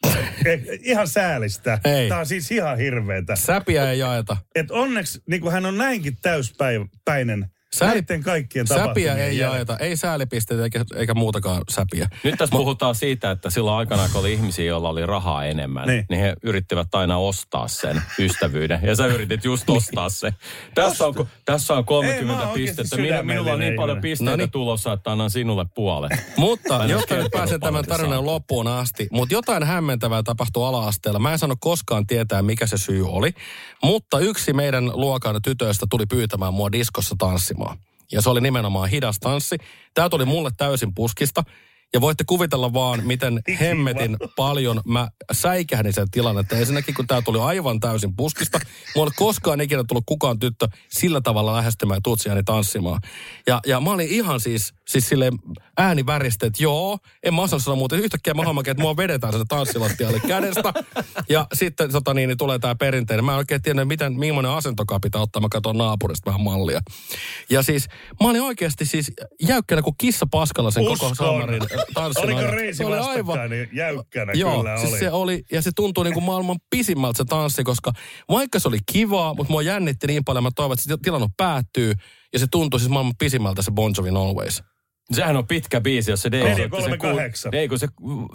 Eh, ihan säälistä. Ei. Tää on siis ihan hirveetä. Säpiä ei jaeta. Et onneksi niin kuin hän on näinkin täyspäinen Sääli- näiden kaikkien Säpiä ei jälkeen. jaeta. Ei säälipisteitä eikä, eikä muutakaan säpiä. Nyt tässä puhutaan siitä, että silloin aikana, kun oli ihmisiä, joilla oli rahaa enemmän, Niin. niin, niin he yrittivät aina ostaa sen ystävyyden. Ja sä yritit just ostaa se. Tässä on, tässä on Ei, 30 mä oon oikeesti pistettä. Minä, minulla on niin sydämellinen paljon pisteitä Noniin. tulossa, että annan sinulle puolet. Mutta jotta nyt pääsen tämän tarinan loppuun asti, mutta jotain hämmentävää tapahtui ala-asteella. Mä en sano koskaan tietää, mikä se syy oli, mutta yksi meidän luokan tytöistä tuli pyytämään mua diskossa tanssimaan. Ja se oli nimenomaan hidas tanssi. Tämä tuli mulle täysin puskista. Ja voitte kuvitella vaan, miten hemmetin paljon mä säikähdin sen tilannetta. Ensinnäkin, kun tämä tuli aivan täysin puskista. Mulla ei koskaan ikinä tullut kukaan tyttö sillä tavalla lähestymään tutsiani tanssimaan. Ja, ja mä olin ihan siis, siis silleen ääni väristä, että joo, en mä osannut sanoa muuten. Yhtäkkiä mä huomaan, että mua vedetään sinne tanssilattialle kädestä. Ja sitten tota niin, niin tulee tämä perinteinen. Mä en oikein tiedä, miten, millainen asentokaa pitää ottaa. Mä katson naapurista vähän mallia. Ja siis mä olin oikeasti siis jäykkänä kuin kissa paskalla sen koko Uskon. Samarin tanssin Oliko ajan. reisi Se oli vastakkain, niin jäykkänä Joo, kyllä siis oli. se oli, ja se tuntui niin kuin maailman pisimmältä se tanssi, koska vaikka se oli kivaa, mutta mua jännitti niin paljon, mä toivon, että se tilanne päättyy, ja se tuntui siis maailman pisimmältä se Bon Jovin Always. Sehän on pitkä biisi, jos se Dave Neljä, otti sen kolme, ku- kahdeksan. Ei, kun se,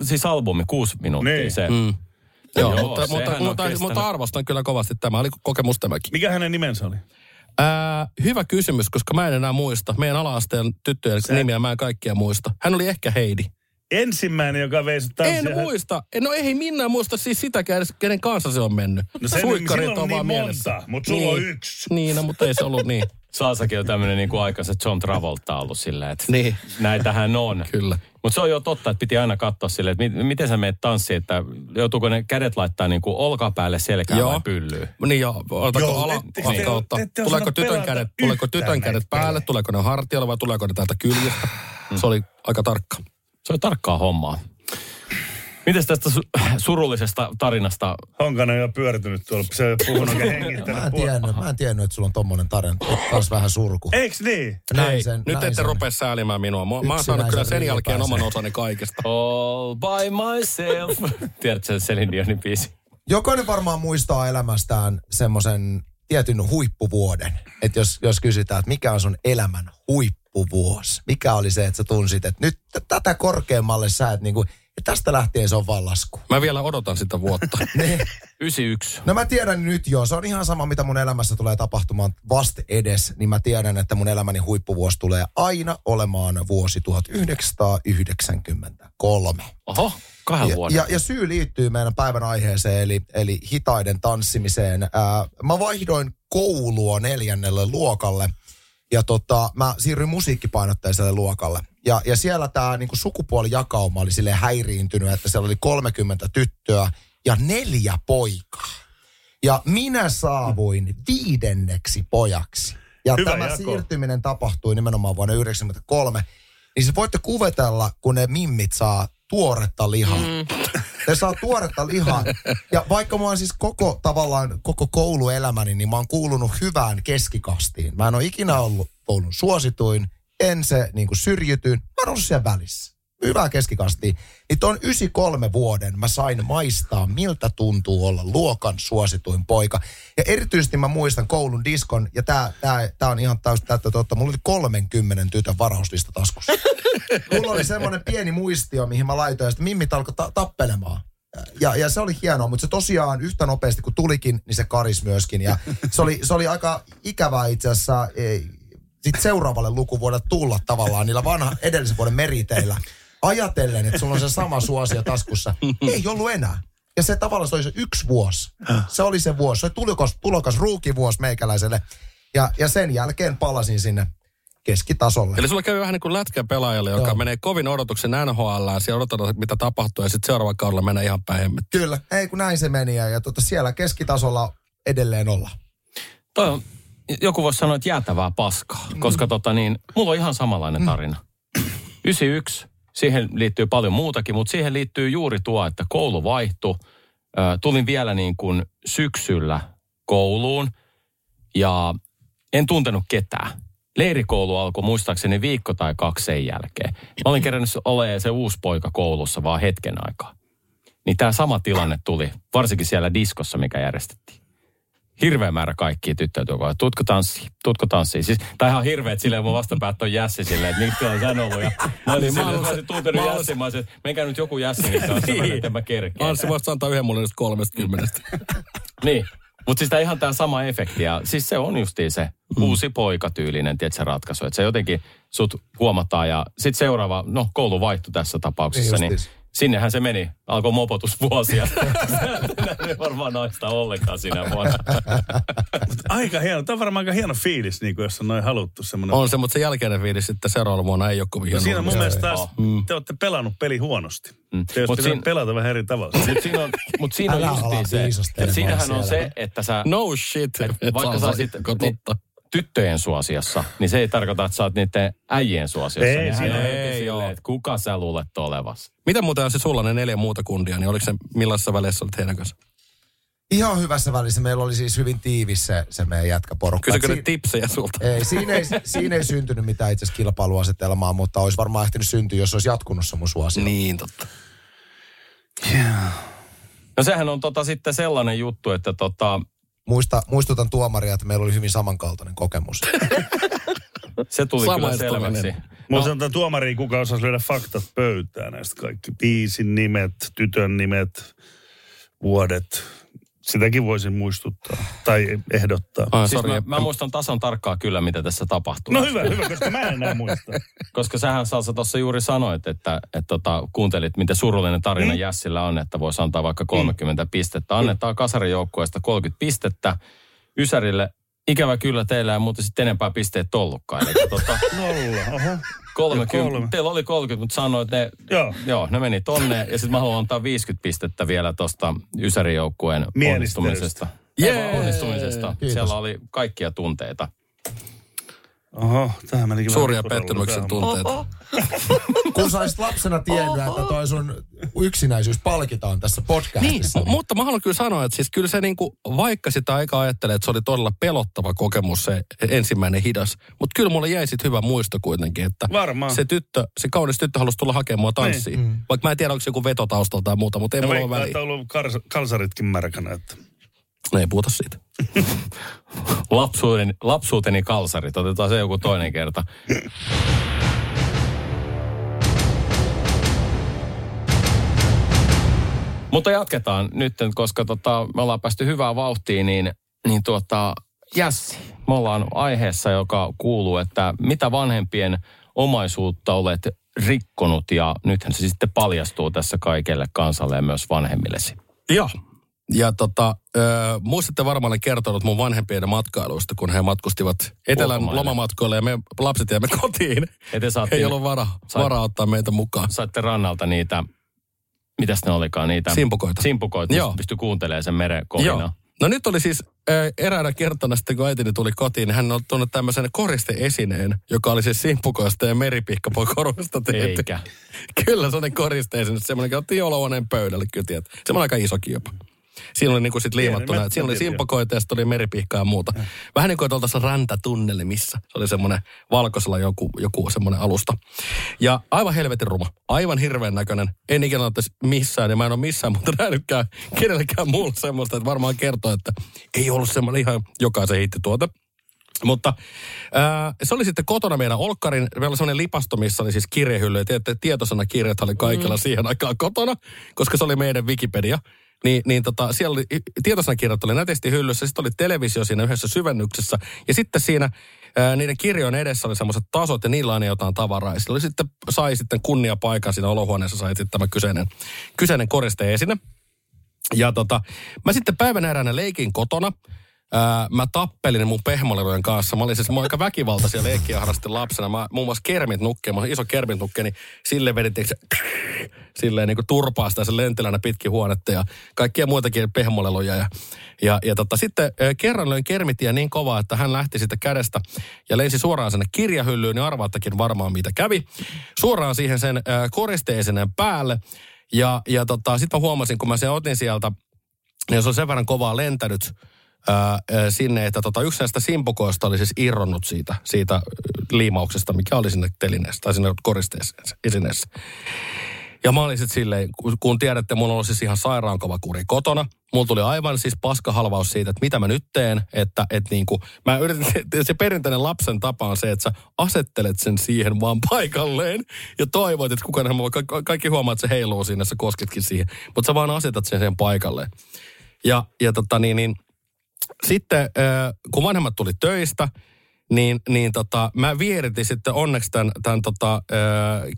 siis albumi, kuusi minuuttia Niin. se. Mm. Joo, Joo, mutta, mutta, mutta, mutta arvostan kyllä kovasti tämä. Oli kokemus tämäkin. Mikä hänen nimensä oli? Ää, hyvä kysymys, koska mä en enää muista. Meidän ala-asteen tyttöjen Se- nimiä mä en kaikkia muista. Hän oli ehkä Heidi. Ensimmäinen, joka vei sut En muista. No ei minä muista siis sitäkään, edes, kenen kanssa se on mennyt. No se, Suikkarit silloin on niin mielessä. monta, mutta sulla niin. on yksi. Niin, no, mutta ei se ollut niin. Saasakin on tämmöinen niin kuin aikaiset John Travolta ollut silleen, että Niin. näitähän on. Kyllä. Mutta se on jo totta, että piti aina katsoa silleen, että mi- miten sä meet tanssiin, että joutuuko ne kädet laittaa niin kuin olkapäälle selkään Joo. vai pyllyyn. Niin joo, otako ala, ette- niin. kautta. Tuleeko tytön kädet, tuleeko tytön kädet päälle, pelejä. tuleeko ne hartiolla vai tuleeko ne täältä kyljestä? Se oli aika tarkka. Se on tarkkaa hommaa. Mites tästä su- surullisesta tarinasta? Honkanen on jo pyöritynyt tuolla. Se ei ole puhunut oikein hengittänyt. Mä en tiennyt, mä en tiennyt, että sulla on tommonen tarina. Taas vähän surku. Eiks niin? Näin Hei, sen, nyt näin ette sen. rupea säälimään minua. Mä, mä oon saanut kyllä sen jälkeen oman osani kaikesta. All by myself. Tiedätkö se Celine Dionin biisi? Jokainen varmaan muistaa elämästään semmoisen tietyn huippuvuoden. Että jos, jos kysytään, että mikä on sun elämän huippuvuosi, mikä oli se, että sä tunsit, että nyt tätä korkeammalle sä et niinku, ja tästä lähtien se on vaan lasku. Mä vielä odotan sitä vuotta. Niin. 91. No mä tiedän nyt jo, se on ihan sama mitä mun elämässä tulee tapahtumaan vast edes, niin mä tiedän, että mun elämäni huippuvuosi tulee aina olemaan vuosi 1993. Oho, kahden Ja, vuoden. ja, ja syy liittyy meidän päivän aiheeseen, eli, eli hitaiden tanssimiseen. Ää, mä vaihdoin koulua neljännelle luokalle, ja tota, mä siirryin musiikkipainotteiselle luokalle. Ja, ja siellä tämä niinku sukupuolijakauma oli sille häiriintynyt, että siellä oli 30 tyttöä ja neljä poikaa. Ja minä saavuin viidenneksi pojaksi. Ja Hyvä tämä jako. siirtyminen tapahtui nimenomaan vuonna 1993. Niin se voitte kuvetella, kun ne mimmit saa tuoretta lihaa. Mm. Ne saa tuoretta lihaa. Ja vaikka mä oon siis koko tavallaan, koko kouluelämäni, niin mä oon kuulunut hyvään keskikastiin. Mä en ole ikinä ollut koulun suosituin, en se niin kuin syrjityin. Mä oon ollut siellä välissä. Hyvää keskikastiin. Niin ton 93 vuoden mä sain maistaa, miltä tuntuu olla luokan suosituin poika. Ja erityisesti mä muistan koulun diskon, ja tää, tää, tää on ihan täysin täyttä totta. Mulla oli 30 tytön varauslista taskussa. Mulla oli semmoinen pieni muistio, mihin mä laitoin, että mimmit alkoi ta- tappelemaan. Ja, ja se oli hienoa, mutta se tosiaan yhtä nopeasti kun tulikin, niin se karis myöskin. Ja se oli, se oli aika ikävää itse asiassa ei, sit seuraavalle lukuvuodelle tulla tavallaan niillä vanha edellisen vuoden meriteillä. Ajatellen, että sulla on se sama suosio taskussa. Ei ollut enää. Ja se tavallaan se oli se yksi vuosi. Se oli se vuosi. Se oli tulokas, tulokas ruukivuosi meikäläiselle. Ja, ja sen jälkeen palasin sinne keskitasolle. Eli sulla käy vähän niin kuin lätkän pelaajalle, joka Joo. menee kovin odotuksen NHL, ja siellä odotetaan, mitä tapahtuu, ja sitten seuraavalla kaudella menee ihan päin. Kyllä, ei kun näin se meni. Ja, ja tota, siellä keskitasolla edelleen olla. Toi on, joku voisi sanoa, että jäätävää paskaa, koska tota niin, mulla on ihan samanlainen tarina. 91, siihen liittyy paljon muutakin, mutta siihen liittyy juuri tuo, että koulu vaihtui. Tulin vielä niin kuin syksyllä kouluun ja en tuntenut ketään. Leirikoulu alkoi muistaakseni viikko tai kaksi sen jälkeen. Mä olin kerännyt olemaan se uusi poika koulussa vaan hetken aikaa. Niin tämä sama tilanne tuli, varsinkin siellä diskossa, mikä järjestettiin hirveä määrä kaikkia tyttöjä tuolla. Tutko tanssi, tutko tanssi. Siis, tai ihan hirveä, että silleen mun vastapäät on Jässi silleen, että miksi on sän ollut. Ja mä olisin, Niin, mä silleen, mä olisin tuntenut mä Jässin, mä olisin, että menkää nyt joku Jässin kanssa, niin. että mä kerkeen. Anssi voisi antaa yhden mulle kolmesta kymmenestä. Niin. Mutta siis tää ihan tämä sama efekti. Ja siis se on justiin se Mm. uusi poikatyylinen, tiedätkö, ratkaisu. Että se jotenkin sut huomataan. Ja sitten seuraava, no koulu vaihtui tässä tapauksessa, Niin niin. Sinnehän se meni. Alkoi mopotusvuosia. ei varmaan naista ollenkaan sinä vuonna. Aika hieno. Tämä on varmaan aika hieno fiilis, niin kuin jos on noin haluttu semmoinen. On se, mutta se jälkeinen fiilis sitten seuraavana vuonna ei ole kovin No hieno. siinä mun mielestä taas Mm. te olette pelannut peli huonosti. Mm. Te Mut olette siinä- pelata vähän eri tavalla. Mutta siinä on, mut siinä on justiin se, että siinähän on se, että sä No shit. Et vaikka sä olisit tyttöjen suosiossa, niin se ei tarkoita, että sä oot niiden äijien suosiossa. Ei, Nehän siinä ei, joo. silleen, että kuka sä luulet olevas. Mitä muuten on se sulla ne neljä muuta kundia, niin oliko se millaisessa välissä olit heidän kanssa? Ihan hyvässä välissä. Meillä oli siis hyvin tiivis se, se meidän jätkäporukka. Kysykö ne si- tipsejä sulta? ei, siinä, ei, siinä ei syntynyt mitään itse asiassa kilpailuasetelmaa, mutta olisi varmaan ehtinyt syntyä, jos olisi jatkunut se mun suosio. Niin, totta. No sehän on tota sitten sellainen juttu, että tota, Muista, muistutan tuomaria, että meillä oli hyvin samankaltainen kokemus. se tuli kyllä Samaistuminen. selväksi. Mulla sanotaan tuomariin, kuka osasi lyödä faktat pöytään näistä kaikki. Biisin nimet, tytön nimet, vuodet. Sitäkin voisin muistuttaa tai ehdottaa. Ai, Siis sorry. mä, mä, muistan tasan tarkkaan kyllä, mitä tässä tapahtuu. No hyvä, hyvä, koska mä en enää muista. Koska sähän Salsa tuossa juuri sanoit, että, että tota, kuuntelit, miten surullinen tarina mm. Jässillä on, että voisi antaa vaikka 30 mm. pistettä. Annetaan kasarijoukkueesta 30 pistettä. Ysärille ikävä kyllä teillä ei muuten sitten enempää pisteet ollutkaan. Eli tota, Nolla, oho. 30, kolme. teillä oli 30, mutta sanoit, että ne, Joo. joo, ne meni tonne. Ja sitten mä haluan antaa 50 pistettä vielä tuosta Ysärijoukkueen onnistumisesta. Jee! Onnistumisesta. Kiitos. Siellä oli kaikkia tunteita. Oho, tähän menikin Suuria pettymyksen tunteita. Kun sä olisit lapsena tiennyt, että toi sun yksinäisyys palkitaan tässä Niin, podcastissa. mu- mutta mä haluan kyllä sanoa, että siis kyllä se niinku, vaikka sitä aika ajattelee, että se oli todella pelottava kokemus se ensimmäinen hidas, mutta kyllä mulle jäi sit hyvä muisto kuitenkin, että Varmaan. se tyttö, se kaunis tyttö halusi tulla hakemaan mua tanssiin. Niin. Vaikka mä en tiedä, onko se joku veto taustalla tai muuta, mutta ei Ja mulla ole väliä. että ollut kars, kalsaritkin märkänä. Että. No ei puhuta siitä. Lapsuuden, lapsuuteni kalsarit, otetaan se joku toinen kerta. Mutta jatketaan nyt, koska tota, me ollaan päästy hyvään vauhtiin, niin, niin tuota, Jässi, me ollaan aiheessa, joka kuuluu, että mitä vanhempien omaisuutta olet rikkonut ja nythän se sitten paljastuu tässä kaikelle kansalle ja myös vanhemmillesi. Joo. Ja tota, ö, muistatte varmaan olen kertonut mun vanhempien matkailuista, kun he matkustivat etelän Ulkomaille. lomamatkoille ja me lapset jäimme kotiin. Ja te saatte, Ei ollut vara, Sait- varaa ottaa meitä mukaan. saitte rannalta niitä, mitäs ne olikaan, niitä Simpukoita. simpukoita, Joo. pystyi kuuntelemaan sen meren kohina. No nyt oli siis ö, eräänä kertana sitten, kun äitini tuli kotiin, niin hän on tuonut tämmöisen koristeesineen, joka oli siis simpukoista ja meripihkapoikoruista tehty. Eikä. Kyllä, se on koristeesine, semmoinen, joka otti olohuoneen pöydälle, kyllä tiedät. Semmoinen aika isokin jopa. Siinä oli niinku sit liimattuna, siinä oli simpakoita ja sitten oli meripihkaa ja muuta. Vähän niin kuin että oltaisiin rantatunnelimissa. Se oli semmoinen valkoisella joku, joku semmoinen alusta. Ja aivan helvetin ruma. Aivan hirveän näköinen. En ikinä ottaisi missään ja mä en ole missään, mutta nähnytkään kenellekään muulla semmoista, että varmaan kertoo, että ei ollut semmoinen ihan jokaisen hittituote. Mutta ää, se oli sitten kotona meidän olkkarin, meillä oli semmoinen lipasto, missä oli siis kirjehylly. Ja tiedätte, tietosanakirjat oli kaikilla mm. siihen aikaan kotona, koska se oli meidän Wikipedia. Niin, niin tota, siellä oli, tietosanakirjat oli nätisti hyllyssä, sitten oli televisio siinä yhdessä syvennyksessä. Ja sitten siinä ää, niiden kirjojen edessä oli semmoiset tasot ja niillä aina jotain tavaraa. Ja oli sitten, sai sitten kunnia paikan siinä olohuoneessa, sai sitten tämä kyseinen, kyseinen koriste esine. Ja tota, mä sitten päivän eräänä leikin kotona. Ää, mä tappelin mun pehmolelujen kanssa. Mä olin siis mä olin aika väkivaltaisia leikkiä harrastin lapsena. Mä muun muassa kermit nukkeen, mä iso kermit nukkeen, niin sille vedin se, silleen niin kuin turpaa sitä sen lentelänä pitkin huonetta ja kaikkia muitakin pehmoleluja. Ja, ja, ja tota, sitten ää, kerran löin kermitiä niin kovaa, että hän lähti sitä kädestä ja lensi suoraan sinne kirjahyllyyn, niin arvaattakin varmaan mitä kävi. Suoraan siihen sen ää, päälle. Ja, ja tota, sitten mä huomasin, kun mä sen otin sieltä, niin se on sen verran kovaa lentänyt ää, sinne, että tota, yksi näistä simpukoista oli siis irronnut siitä, siitä liimauksesta, mikä oli sinne telineessä tai sinne koristeessa esineessä. Ja mä olin sitten silleen, kun- tiedätte, mulla on siis ihan sairaan kova kuri kotona. Mulla tuli aivan siis paskahalvaus siitä, että mitä mä nyt teen. Että et niinku, mä yritin, se perinteinen lapsen tapa on se, että sä asettelet sen siihen vaan paikalleen. Ja toivot, että kukaan, ka- kaikki huomaa, että se heiluu siinä, sä kosketkin siihen. Mutta sä vaan asetat sen siihen paikalleen. Ja, ja tota niin, niin sitten kun vanhemmat tuli töistä, niin, niin tota, mä vieritin sitten onneksi tämän, tämän tota,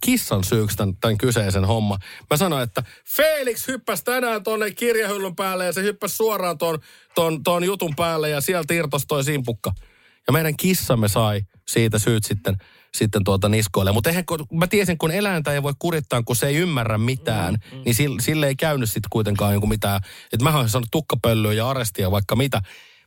kissan syyksi tämän, tämän kyseisen homma. Mä sanoin, että Felix hyppäsi tänään tuonne kirjahyllyn päälle ja se hyppäsi suoraan ton, ton, ton jutun päälle ja sieltä irtosi toi simpukka. Ja meidän kissamme sai siitä syyt sitten, sitten tuota niskoille. Mutta eihän, kun, mä tiesin, kun eläintä ei voi kurittaa, kun se ei ymmärrä mitään, mm, mm. niin sille, sille ei käynyt sitten kuitenkaan joku mitään. Että mä olisin saanut tukkapölyä ja arestia vaikka mitä.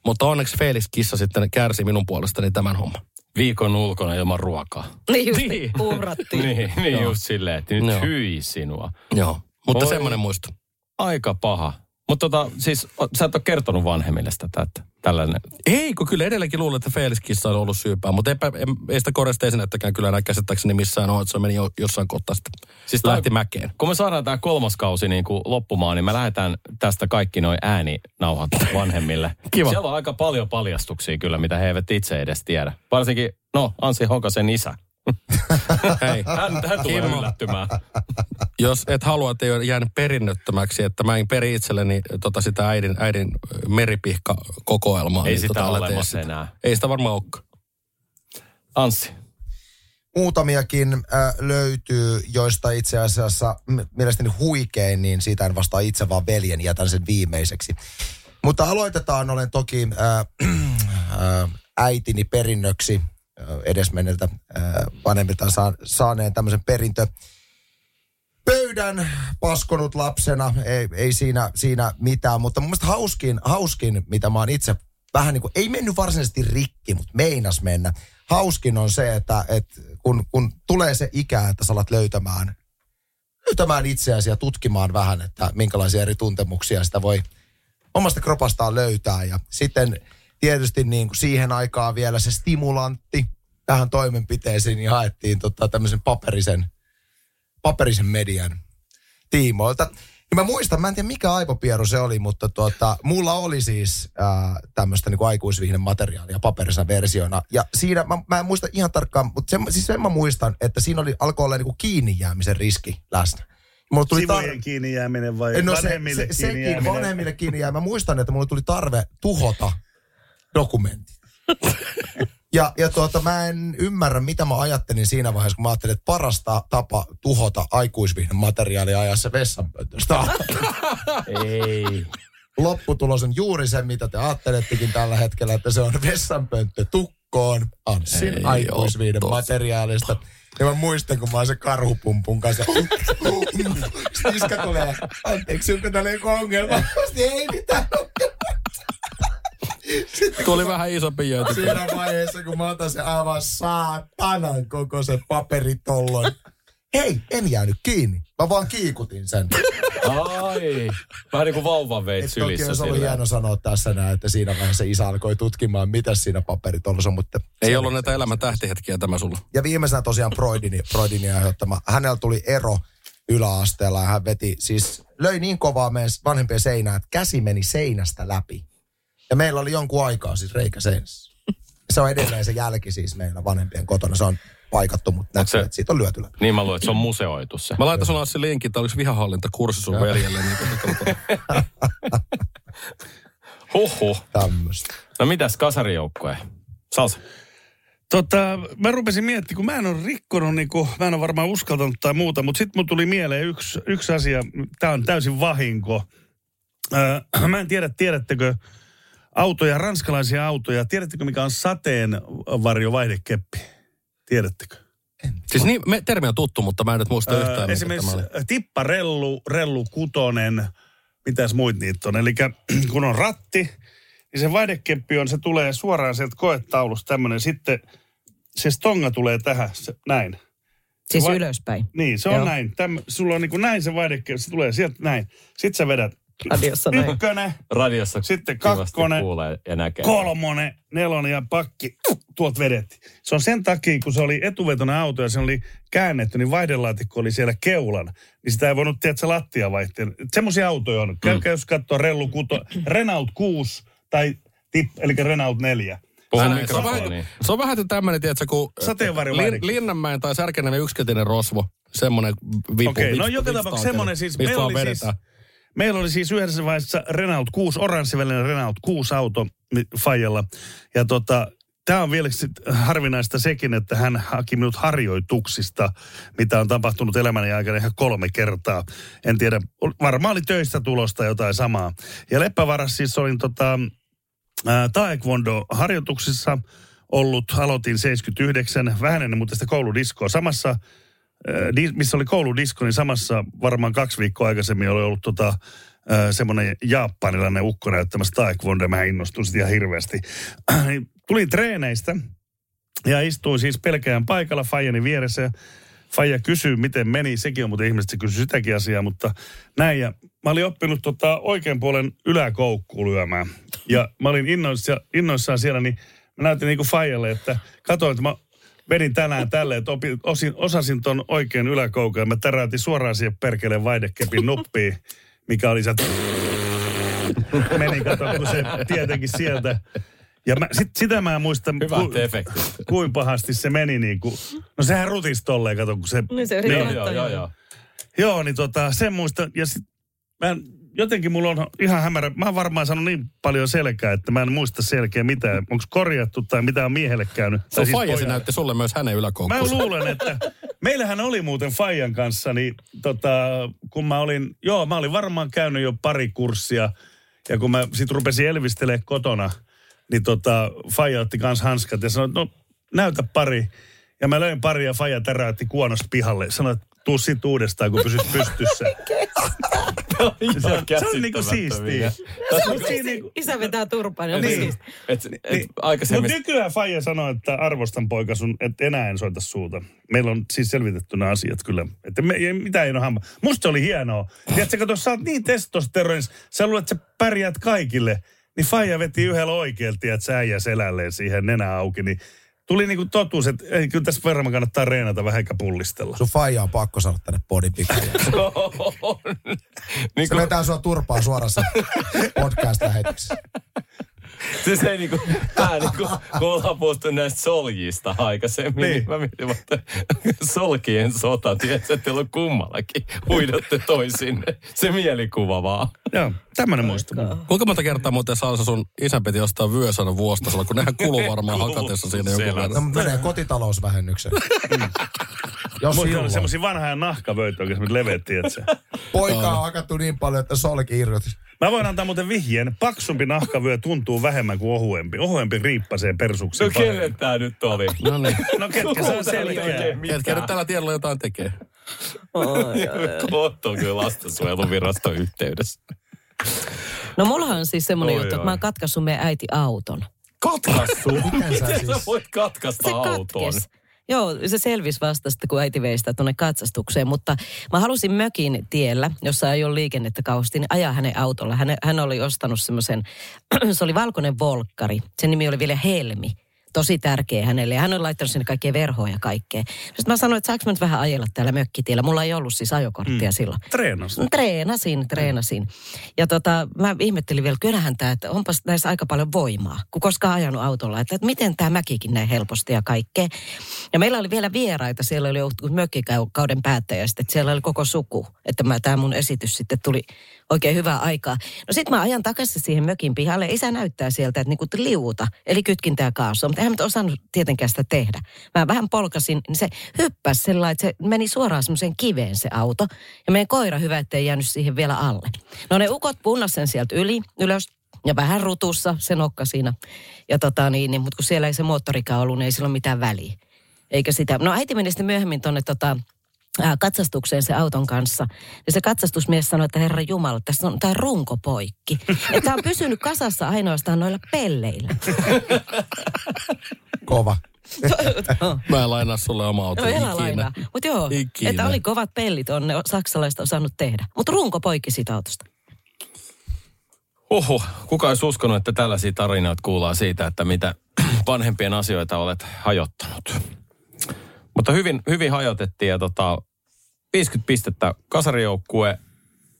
Mutta onneksi Felix kissa sitten kärsi minun puolestani tämän homman. Viikon ulkona ilman ruokaa. Niin just, Niin. niin. uhrattiin. Niin, niin just silleen, että nyt Joo. hyi sinua. Joo. Mutta Oi. semmoinen muisto. Aika paha. Mutta tota, siis sä et ole kertonut vanhemmille tätä, että tällainen. Ei, kun kyllä edelleenkin luulen, että Felix kissa on ollut syypää, mutta eipä, ei sitä koresteisenättäkään kyllä enää käsittääkseni missään ole, että se meni jo, jossain kohtaa sitten. Siis lähti mäkeen. Kun me saadaan tämä kolmas kausi niin kuin loppumaan, niin me lähdetään tästä kaikki noin ääninauhat vanhemmille. Kiva. Siellä on aika paljon paljastuksia kyllä, mitä he eivät itse edes tiedä. Varsinkin, no, Ansi Hokasen isä. Hei, Hän, hän tulee Kimmo. yllättymään. jos et halua, että ei ole jäänyt perinnöttömäksi, että mä en peri itselleni tota sitä äidin, äidin meripihka-kokoelmaa. Ei niin sitä tota, ole olemassa sitä. enää. Ei sitä varmaan olekaan. Anssi. Muutamiakin äh, löytyy, joista itse asiassa mielestäni huikein, niin siitä en vastaa itse, vaan veljen jätän sen viimeiseksi. Mutta aloitetaan, olen toki äh, äh, äitini perinnöksi edesmenneltä vanhemmilta saa, saaneen tämmöisen perintö pöydän paskonut lapsena, ei, ei siinä, siinä mitään, mutta mun mielestä hauskin, hauskin, mitä mä oon itse vähän niin kuin, ei mennyt varsinaisesti rikki, mutta meinas mennä. Hauskin on se, että, että kun, kun tulee se ikä, että sä alat löytämään, löytämään itseäsi ja tutkimaan vähän, että minkälaisia eri tuntemuksia sitä voi omasta kropastaan löytää. Ja sitten tietysti niin kuin siihen aikaan vielä se stimulantti tähän toimenpiteeseen, niin haettiin tota, tämmöisen paperisen paperisen median tiimoilta. Ja mä muistan, mä en tiedä mikä aivopieru se oli, mutta tuota, mulla oli siis ää, tämmöistä niin aikuisvihden materiaalia paperisena versiona. Ja siinä, mä, mä en muista ihan tarkkaan, mutta sen, siis sen mä muistan, että siinä oli, alkoi olla niin kuin kiinni jäämisen riski läsnä. Mulla tuli Sivujen kiinni jääminen vai no se, vanhemmille se, kiinni sekin jääminen? vanhemmille kiinni jää. Mä muistan, että mulla tuli tarve tuhota dokumentit. Ja, ja tuota, mä en ymmärrä, mitä mä ajattelin siinä vaiheessa, kun mä ajattelin, että parasta tapa tuhota aikuisvihden materiaalia ajaa se vessanpöntöstä. Ei. Lopputulos on juuri se, mitä te ajattelettekin tällä hetkellä, että se on vessanpönttö tukkoon Anssin totta. materiaalista. Ja mä muistan, kun mä oon se karhupumpun kanssa. Sitten Iska tulee, anteeksi, onko täällä joku ongelma? Ei mitään Sitten Tuli vähän isompi jööty. siinä vaiheessa, kun mä otan se aivan saatanan koko se paperitollon. Hei, en jäänyt kiinni. Mä vaan kiikutin sen. Ai. Vähän niin kuin vauvan veit Et toki sylissä olisi ollut hieno sanoa tässä näin, että siinä vaiheessa isä alkoi tutkimaan, mitä siinä paperitollossa on. Mutta Ei ollut näitä elämän tähtihetkiä tämä sulla. Ja viimeisenä tosiaan Broidini, Broidini aiheuttama. Hänellä tuli ero yläasteella ja hän veti, siis löi niin kovaa meidän vanhempien seinään, että käsi meni seinästä läpi. Ja meillä oli jonkun aikaa siis reikä seinässä. Se on edelleen se jälki siis meillä vanhempien kotona. Se on paikattu, mutta näkyy, se- että siitä on lyöty läpi. Niin mä luulen, että se on museoitu se. Mä laitan sulla Anssi linkin, että olisi vihahallintakurssi sun veljelle. Niin Huhhuh. Tämmöistä. No mitäs kasarijoukkoja? Salsa. Tota, mä rupesin miettimään, kun mä en ole rikkonut, niin kuin, mä en ole varmaan uskaltanut tai muuta, mutta sitten mun tuli mieleen yksi, yksi asia, tämä on täysin vahinko. Öö, mä en tiedä, tiedättekö autoja, ranskalaisia autoja. Tiedättekö, mikä on sateenvarjovaihdekeppi? Tiedättekö? Siis niin, me, termi on tuttu, mutta mä en nyt muista Öö, yhtään, esimerkiksi tipparellu, rellu kutonen, mitäs muut niitä on. Eli kun on ratti, niin se vaihdekeppi on, se tulee suoraan sieltä koetaulusta tämmöinen. Sitten se stonga tulee tähän, se, näin. Siis Vai- ylöspäin. Niin, se on Joo. näin. Täm, sulla on niin kuin näin se vaihdekeppi, se tulee sieltä näin. Sitten sä vedät Radiossa näin. ykkönen, Radiossa Sitten kakkonen, kuulee ja näkee. kolmonen, nelonen ja pakki, tuolta vedettiin. Se on sen takia, kun se oli etuvetoinen auto ja se oli käännetty, niin vaihdelaatikko oli siellä keulan. Niin sitä ei voinut, tiedätkö, lattia vaihtaa. Semmoisia autoja on. Käykää, jos katsoo Rellu Kuto, Renault 6 tai tip, eli Renault 4. Puhu Se on, vähän, se on vähän tämmöinen, tiedätkö, kun Sateenvarjovaihdeke. Lin, Linnanmäen tai Särkänäven yksikötinen rosvo. Semmoinen vipu. Okei, vipu- no joka tapauksessa semmoinen siis, meillä oli siis. Meillä oli siis yhdessä vaiheessa Renault 6, oranssivälinen Renault 6 auto mi- Fajalla. Ja tota, tämä on vielä harvinaista sekin, että hän haki minut harjoituksista, mitä on tapahtunut elämäni aikana ihan kolme kertaa. En tiedä, varmaan oli töistä tulosta jotain samaa. Ja Leppävaras siis olin tota, Taekwondo-harjoituksissa ollut, aloitin 79, vähän ennen muuta sitä kouludiskoa. Samassa, missä oli kouludisko, niin samassa varmaan kaksi viikkoa aikaisemmin oli ollut tota, semmoinen japanilainen ukko näyttämässä Taekwondo. Mä innostuin sitä ihan hirveästi. Niin Tulin treeneistä ja istuin siis pelkään paikalla Fajani vieressä. ja Faija kysyy, miten meni. Sekin on muuten ihmiset, se kysyy sitäkin asiaa, mutta näin. Ja mä olin oppinut tota oikean puolen yläkoukkuun lyömään. Ja mä olin innoissa, innoissaan siellä, niin mä näytin niin kuin Faijalle, että katsoin, että mä vedin tänään tälle, että opin, osin, osasin ton oikein yläkoukun ja mä täräytin suoraan siihen perkeleen vaihdekepin nuppiin, mikä oli se, meni kato, kun se tietenkin sieltä. Ja mä, sit, sitä mä en muista, efektit. kuin pahasti se meni niin kuin, no sehän rutisi tolleen, kato, kun se... Niin se Joo, yrittää joo, joo, joo. Joo, niin tota, sen muista, ja sit, mä en, jotenkin mulla on ihan hämärä, mä oon varmaan saanut niin paljon selkää, että mä en muista selkeä mitään, onko korjattu tai mitä on miehelle käynyt. Se on siis se näytti sulle myös hänen Mä yläkoukkuunsa. luulen, että meillähän oli muuten Fajan kanssa, niin tota, kun mä olin, joo, mä olin varmaan käynyt jo pari kurssia, ja kun mä sit rupesin elvistelee kotona, niin tota, Faija otti kans hanskat ja sanoi, no näytä pari. Ja mä löin pari ja Faija täräytti kuonosta pihalle. Sanoi, että tuu sit uudestaan, kun pysyt pystyssä. se, on, se on niinku siistiä. Mut siinä niinku- Isä vetää turpaan. Niin. Niin. Siis, Et, et niin, Mutta aikaisemmin... nykyään Faija sanoi, että arvostan poika sun, että enää en soita suuta. Meillä on siis selvitetty nämä asiat kyllä. Että me, ei, mitä ei ole hamma. Musta se oli hienoa. Tiedätkö, kato, sä oot niin testosteronis, sä luulet, että sä pärjäät kaikille. Niin Faija veti yhdellä oikealta, että sä äijä selälleen siihen nenä auki. Niin tuli niinku totuus, että ei, kyllä tässä verran kannattaa reenata vähän eikä pullistella. Sun faija on pakko saada tänne podin pikaan. niin Se kuin, vetää sua turpaa suorassa podcast-lähetyksessä. Siis ei niinku, tää niinku, kun ollaan puhuttu näistä soljista aikaisemmin, niin, Niin. niin mä mietin, että solkien sota, tiedätkö, että teillä on kummallakin, huidatte toisinne. Se mielikuva vaan. Joo, tämmönen muisto. Kuinka monta kertaa muuten saa sun isä piti ostaa vyösanan vuostasella, kun nehän kuluu varmaan hakatessa siinä joku verran. No, mutta menee kotitalousvähennykseen. Jos Muista oli silloin. semmosia vanhaa nahkavöitä oikein, semmoset leveät, tiedätkö? Poika on hakattu niin paljon, että solki irroti. Mä voin antaa muuten vihjeen. Paksumpi nahkavyö tuntuu vähemmän kuin ohuempi. Ohuempi riippasee persuksen No kelle tää nyt oli? No niin. No ketkä saa selkeä. Ketkä nyt tällä tiedolla jotain tekee? Otto on kyllä lastensuojeluviraston yhteydessä. no mullahan on siis semmoinen Oi, juttu, oi. että mä oon katkaissut meidän äiti auton. Katkaisu? Miten sä Miten sä siis- voit katkaista Se auton? katkes. Joo, se selvisi vasta sitten, kun äiti vei sitä tuonne katsastukseen, mutta mä halusin mökin tiellä, jossa ei ole liikennettä kauheasti, niin ajaa hänen autolla. Hän, hän oli ostanut semmoisen, se oli valkoinen volkkari, sen nimi oli vielä Helmi. Tosi tärkeä hänelle ja hän on laittanut sinne kaikkea verhoa ja kaikkea. Sitten mä sanoin, että saanko mä nyt vähän ajella täällä mökkitiellä. Mulla ei ollut siis ajokorttia mm. silloin. Treenas. Treenasin, treenasin. Ja tota, mä ihmettelin vielä, kyllähän tämä, että onpas näissä aika paljon voimaa, kun koskaan ajanut autolla. Että, että miten tämä mäkikin näin helposti ja kaikkea. Ja meillä oli vielä vieraita, siellä oli joku mökkikauden päättäjä, sitten, että siellä oli koko suku. Että mä, tämä mun esitys sitten tuli oikein hyvää aikaa. No sit mä ajan takaisin siihen mökin pihalle. Isä näyttää sieltä, että niinku liuuta, eli kytkintä ja kaasua. Mutta eihän mä osannut tietenkään sitä tehdä. Mä vähän polkasin, niin se hyppäsi sellainen, että se meni suoraan semmoiseen kiveen se auto. Ja meidän koira hyvä, ettei jäänyt siihen vielä alle. No ne ukot punnas sen sieltä yli, ylös, ja vähän rutussa se nokka siinä. Ja tota niin, niin mutta kun siellä ei se moottorikaan ollut, niin ei sillä ole mitään väliä. Eikä sitä. No äiti meni sitten myöhemmin tuonne tota, katsastukseen se auton kanssa. Ja se katsastusmies sanoi, että herra Jumala, tässä on tämä runko poikki. Että tämä on pysynyt kasassa ainoastaan noilla pelleillä. Kova. Mä en lainaa sulle oma auto Joo, ikinä. lainaa. Mutta joo, Ikinä. että oli kovat pellit, on ne saksalaiset osannut tehdä. Mutta runko poikki siitä autosta. Oho, kuka olisi uskonut, että tällaisia tarinoita kuullaan siitä, että mitä vanhempien asioita olet hajottanut. Mutta hyvin, hyvin hajotettiin ja tota, 50 pistettä kasarijoukkue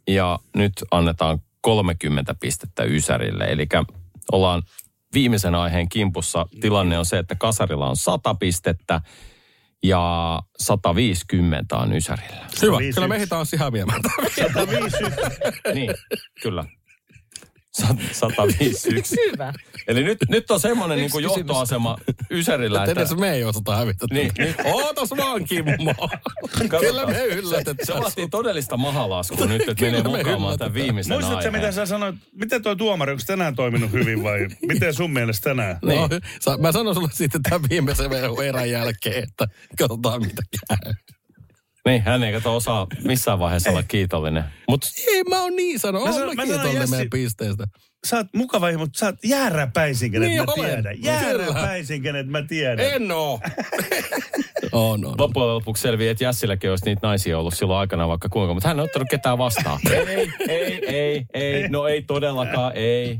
ja nyt annetaan 30 pistettä Ysärille. Eli ollaan viimeisen aiheen kimpussa. Tilanne on se, että kasarilla on 100 pistettä ja 150 on Ysärillä. Hyvä, 151. kyllä me ehditään taas ihan viemään. 151. Niin, kyllä. Sat- 151. Hyvä. Eli nyt, nyt on semmoinen niin johtoasema Ysärillä, Että edes me ei osata hävitä. Niin, niin. Ootas vaan, Kimmo. Kyllä me yllätetään. Se vaatii todellista mahalaskua nyt, että menee me mukaamaan tämän viimeisen Muistatko aiheen. mitä sä sanoit? Miten toi tuomari, onko tänään toiminut hyvin vai miten sun mielestä tänään? No, sa- mä sanon sulle sitten tämän viimeisen erän jälkeen, että katsotaan mitä käy. Niin, hän ei kato osaa missään vaiheessa olla kiitollinen. Mutta Ei mä oon niin sano. Mä Mä sanon- sanon, mä mä sanon, kiitollinen Jassi- meidän pisteestä. Sä oot mukava ihminen, mutta sä oot jääräpäisin, kenet Niin mä olen. tiedän. Kyllä. Jääräpäisin, kenet mä tiedän. En oo. on, on. loppujen lopuksi selviää, että Jässilläkin olisi niitä naisia ollut silloin aikana vaikka kuinka, mutta hän ei ottanut ketään vastaan. ei, ei, ei, ei, no ei todellakaan, ei.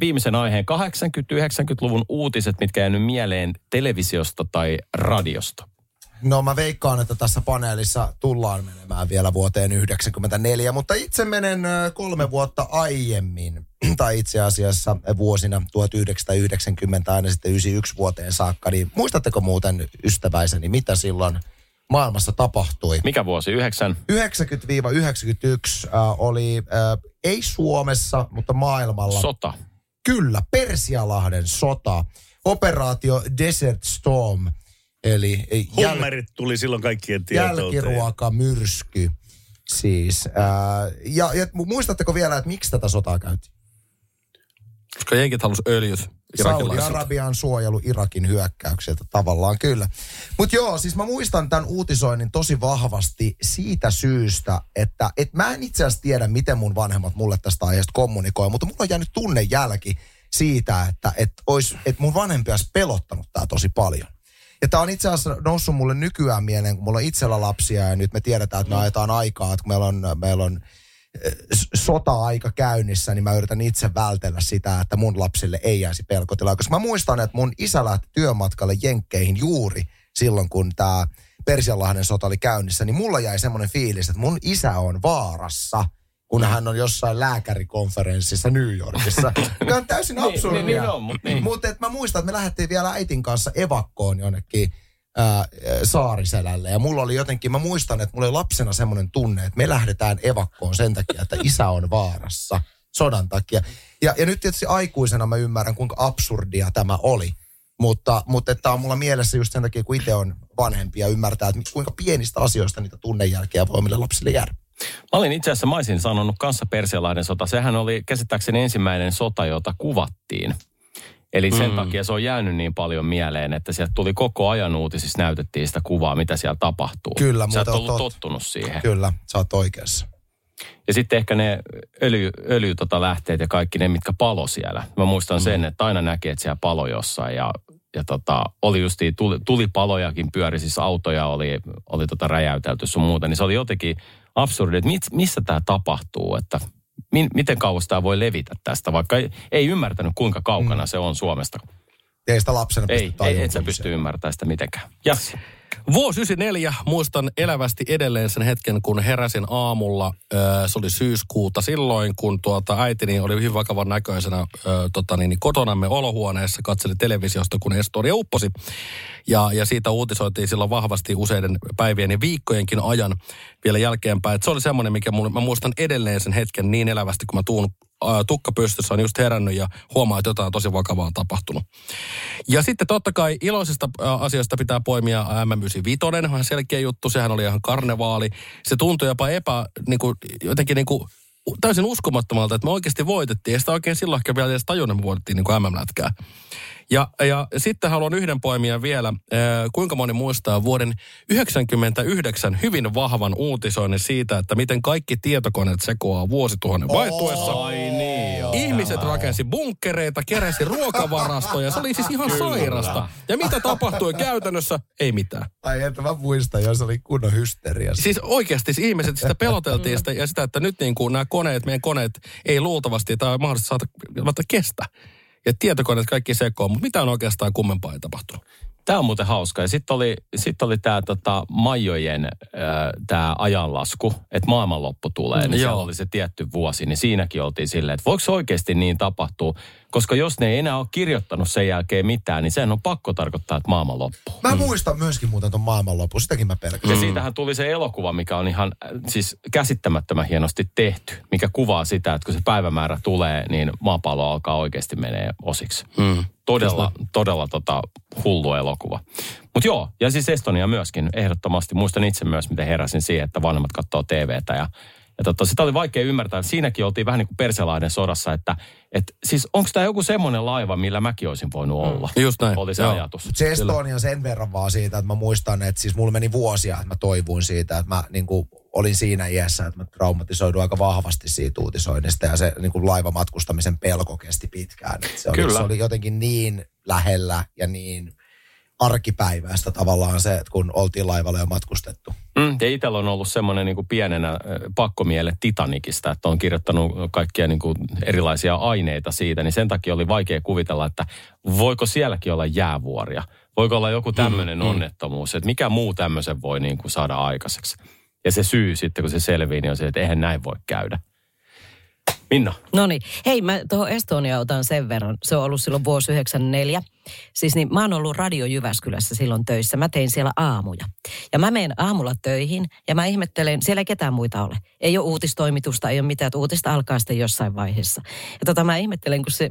viimeisen aiheen 80-90-luvun uutiset, mitkä jäänyt mieleen televisiosta tai radiosta. No mä veikkaan, että tässä paneelissa tullaan menemään vielä vuoteen 1994, mutta itse menen kolme vuotta aiemmin, tai itse asiassa vuosina 1990 aina sitten 91 vuoteen saakka. Niin muistatteko muuten ystäväiseni, mitä silloin maailmassa tapahtui? Mikä vuosi? 9? 90-91 äh, oli, äh, ei Suomessa, mutta maailmalla. Sota. Kyllä, Persialahden sota. Operaatio Desert Storm, eli jäl- Hummerit tuli silloin kaikkien tietoon. jälkiruokamyrsky. Siis, ää, ja, ja muistatteko vielä, että miksi tätä sotaa käytiin? Koska jenkit halus öljyt. Saudi-Arabian suojelu Irakin hyökkäyksiltä tavallaan kyllä. Mutta joo, siis mä muistan tämän uutisoinnin tosi vahvasti siitä syystä, että et mä en itse asiassa tiedä, miten mun vanhemmat mulle tästä aiheesta kommunikoi, mutta mulla on jäänyt tunnejälki siitä, että et ois, et mun vanhempi olisi pelottanut tää tosi paljon. Ja tämä on itse asiassa noussut mulle nykyään mieleen, kun mulla on itsellä lapsia ja nyt me tiedetään, että me ajetaan aikaa, että kun meillä on, meillä on sota-aika käynnissä, niin mä yritän itse vältellä sitä, että mun lapsille ei jäisi pelkotilaa. Koska mä muistan, että mun isä lähti työmatkalle Jenkkeihin juuri silloin, kun tämä Persianlahden sota oli käynnissä, niin mulla jäi semmoinen fiilis, että mun isä on vaarassa, kun hän on jossain lääkärikonferenssissa New Yorkissa. Mikä on täysin Niin, absurdia. niin, niin mut niin. Mutta mä muistan, että me lähdettiin vielä äitin kanssa evakkoon jonnekin ää, Saariselälle. Ja mulla oli jotenkin, mä muistan, että mulla oli lapsena semmoinen tunne, että me lähdetään evakkoon sen takia, että isä on vaarassa sodan takia. Ja, ja nyt tietysti aikuisena mä ymmärrän, kuinka absurdia tämä oli. Mutta, mutta että on mulla mielessä just sen takia, kun itse on vanhempi ja ymmärtää, että kuinka pienistä asioista niitä tunnejälkeä voi omille lapsille jäädä. Mä olin itse asiassa, mä sanonut kanssa Persialahden sota. Sehän oli käsittääkseni ensimmäinen sota, jota kuvattiin. Eli sen mm. takia se on jäänyt niin paljon mieleen, että sieltä tuli koko ajan uutisissa, näytettiin sitä kuvaa, mitä siellä tapahtuu. Kyllä, Sä et muuten on ollut totta. tottunut siihen. Kyllä, sä oot oikeassa. Ja sitten ehkä ne öljy, öljy tota lähteet ja kaikki ne, mitkä palo siellä. Mä muistan mm. sen, että aina näkee, että siellä palo jossain ja, ja tota, oli justiin, tuli, tuli palojakin pyöri, siis autoja oli, oli tota räjäytelty sun muuta. Niin se oli jotenkin absurdi, että mit, missä tämä tapahtuu, että miten kauas tämä voi levitä tästä, vaikka ei, ei ymmärtänyt kuinka kaukana mm. se on Suomesta. Ei sitä lapsena Ei, pysty ei, et sä pysty ymmärtämään sitä mitenkään. Jassi. Vuosi 94, muistan elävästi edelleen sen hetken, kun heräsin aamulla. Se oli syyskuuta silloin, kun tuota äitini oli hyvin vakavan näköisenä tota niin, kotonamme olohuoneessa, katseli televisiosta, kun Estoria upposi. Ja, ja siitä uutisoitiin silloin vahvasti useiden päivien ja viikkojenkin ajan vielä jälkeenpäin. Et se oli semmoinen, mikä mulle, mä muistan edelleen sen hetken niin elävästi, kun mä tuun tukka pystyssä on just herännyt ja huomaa, että jotain tosi vakavaa on tapahtunut. Ja sitten totta kai iloisista asioista pitää poimia MM95, vähän selkeä juttu, sehän oli ihan karnevaali. Se tuntui jopa epä, niin kuin, jotenkin niin kuin, täysin uskomattomalta, että me oikeasti voitettiin. Ja sitä oikein silloin ehkä vielä edes tajunnut, me voitettiin niin MM-lätkää. Ja, ja sitten haluan yhden poimia vielä. Kuinka moni muistaa vuoden 99 hyvin vahvan uutisoinnin siitä, että miten kaikki tietokoneet sekoaa vuosituhannen vaihtuessa. Ai Ihmiset rakensi bunkkereita, keräsi ruokavarastoja. Se oli siis ihan sairasta. Ja mitä tapahtui käytännössä? Ei mitään. Ai että mä muistan, jos oli kunnon hysteria. Siis oikeasti siis ihmiset sitä peloteltiin sitä, ja sitä, että nyt niin kuin nämä koneet, meidän koneet ei luultavasti tai mahdollisesti saata kestä. Ja tietokoneet kaikki sekoon, mutta mitään oikeastaan kummempaa ei tapahtunut. Tämä on muuten hauska. Ja sitten oli, sit oli tämä tota, Maijojen tämä ajanlasku, että maailmanloppu tulee. Niin siellä Joo. oli se tietty vuosi. Niin siinäkin oltiin silleen, että voiko oikeasti niin tapahtua? Koska jos ne ei enää ole kirjoittanut sen jälkeen mitään, niin sehän on pakko tarkoittaa, että maailman loppuu. Mä muistan myöskin muuten ton maailmanlopun, sitäkin mä pelkään. Ja siitähän tuli se elokuva, mikä on ihan äh, siis käsittämättömän hienosti tehty, mikä kuvaa sitä, että kun se päivämäärä tulee, niin maapallo alkaa oikeasti menee osiksi. Mm. Todella, todella tota, hullu elokuva. Mutta joo, ja siis Estonia myöskin ehdottomasti. Muistan itse myös, miten heräsin siihen, että vanhemmat katsoo TVtä ja ja tota, sitä oli vaikea ymmärtää. Siinäkin oltiin vähän niin kuin perselainen sodassa, että et, siis onko tämä joku semmoinen laiva, millä mäkin olisin voinut olla? Just näin, Oli se joo. ajatus. Se Estonia sen verran vaan siitä, että mä muistan, että siis mulla meni vuosia, että mä toivuin siitä, että mä niin kuin, olin siinä iässä, että mä traumatisoiduin aika vahvasti siitä uutisoinnista ja se niin kuin laivamatkustamisen pelko kesti pitkään. Et se, oli, Kyllä. se oli jotenkin niin lähellä ja niin arkipäiväistä tavallaan se, että kun oltiin laivalla jo matkustettu. Mm, ja itsellä on ollut semmoinen niin kuin pienenä pakkomiele Titanicista, että on kirjoittanut kaikkia niin kuin erilaisia aineita siitä, niin sen takia oli vaikea kuvitella, että voiko sielläkin olla jäävuoria. Voiko olla joku tämmöinen mm, onnettomuus, että mikä muu tämmöisen voi niin kuin saada aikaiseksi. Ja se syy sitten, kun se selvii, niin on se, että eihän näin voi käydä. Minna. No niin. Hei, mä tuohon Estonia otan sen verran. Se on ollut silloin vuosi 94. Siis niin, mä oon ollut Radio Jyväskylässä silloin töissä. Mä tein siellä aamuja. Ja mä menen aamulla töihin ja mä ihmettelen, siellä ei ketään muita ole. Ei ole uutistoimitusta, ei ole mitään, että uutista alkaa sitten jossain vaiheessa. Ja tota mä ihmettelen, kun se,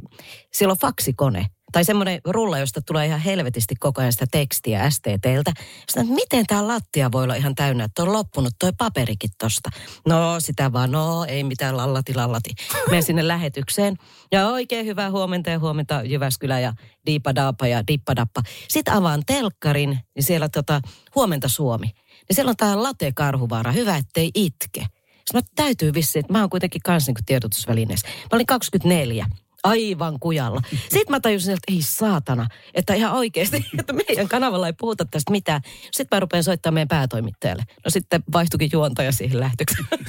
siellä on faksikone. Tai semmoinen rulla, josta tulee ihan helvetisti koko ajan sitä tekstiä STTltä. Sitten, että miten tämä lattia voi olla ihan täynnä, että on loppunut toi paperikin tosta. No sitä vaan, no ei mitään lallati lallati. Menen sinne lähetykseen ja oikein hyvää huomenta ja huomenta Jyväskylä ja diipadaapa ja dippadappa. Sitten avaan telkkarin, niin siellä tota, huomenta Suomi. Niin siellä on tämä late karhuvaara, hyvä ettei itke. Sitten täytyy vissiin, että mä oon kuitenkin kans niinku tiedotusvälineessä. Mä olin 24 aivan kujalla. Sitten mä tajusin, että ei saatana, että ihan oikeasti, että meidän kanavalla ei puhuta tästä mitään. Sitten mä rupean soittamaan meidän päätoimittajalle. No sitten vaihtuikin juontaja siihen lähetykseen.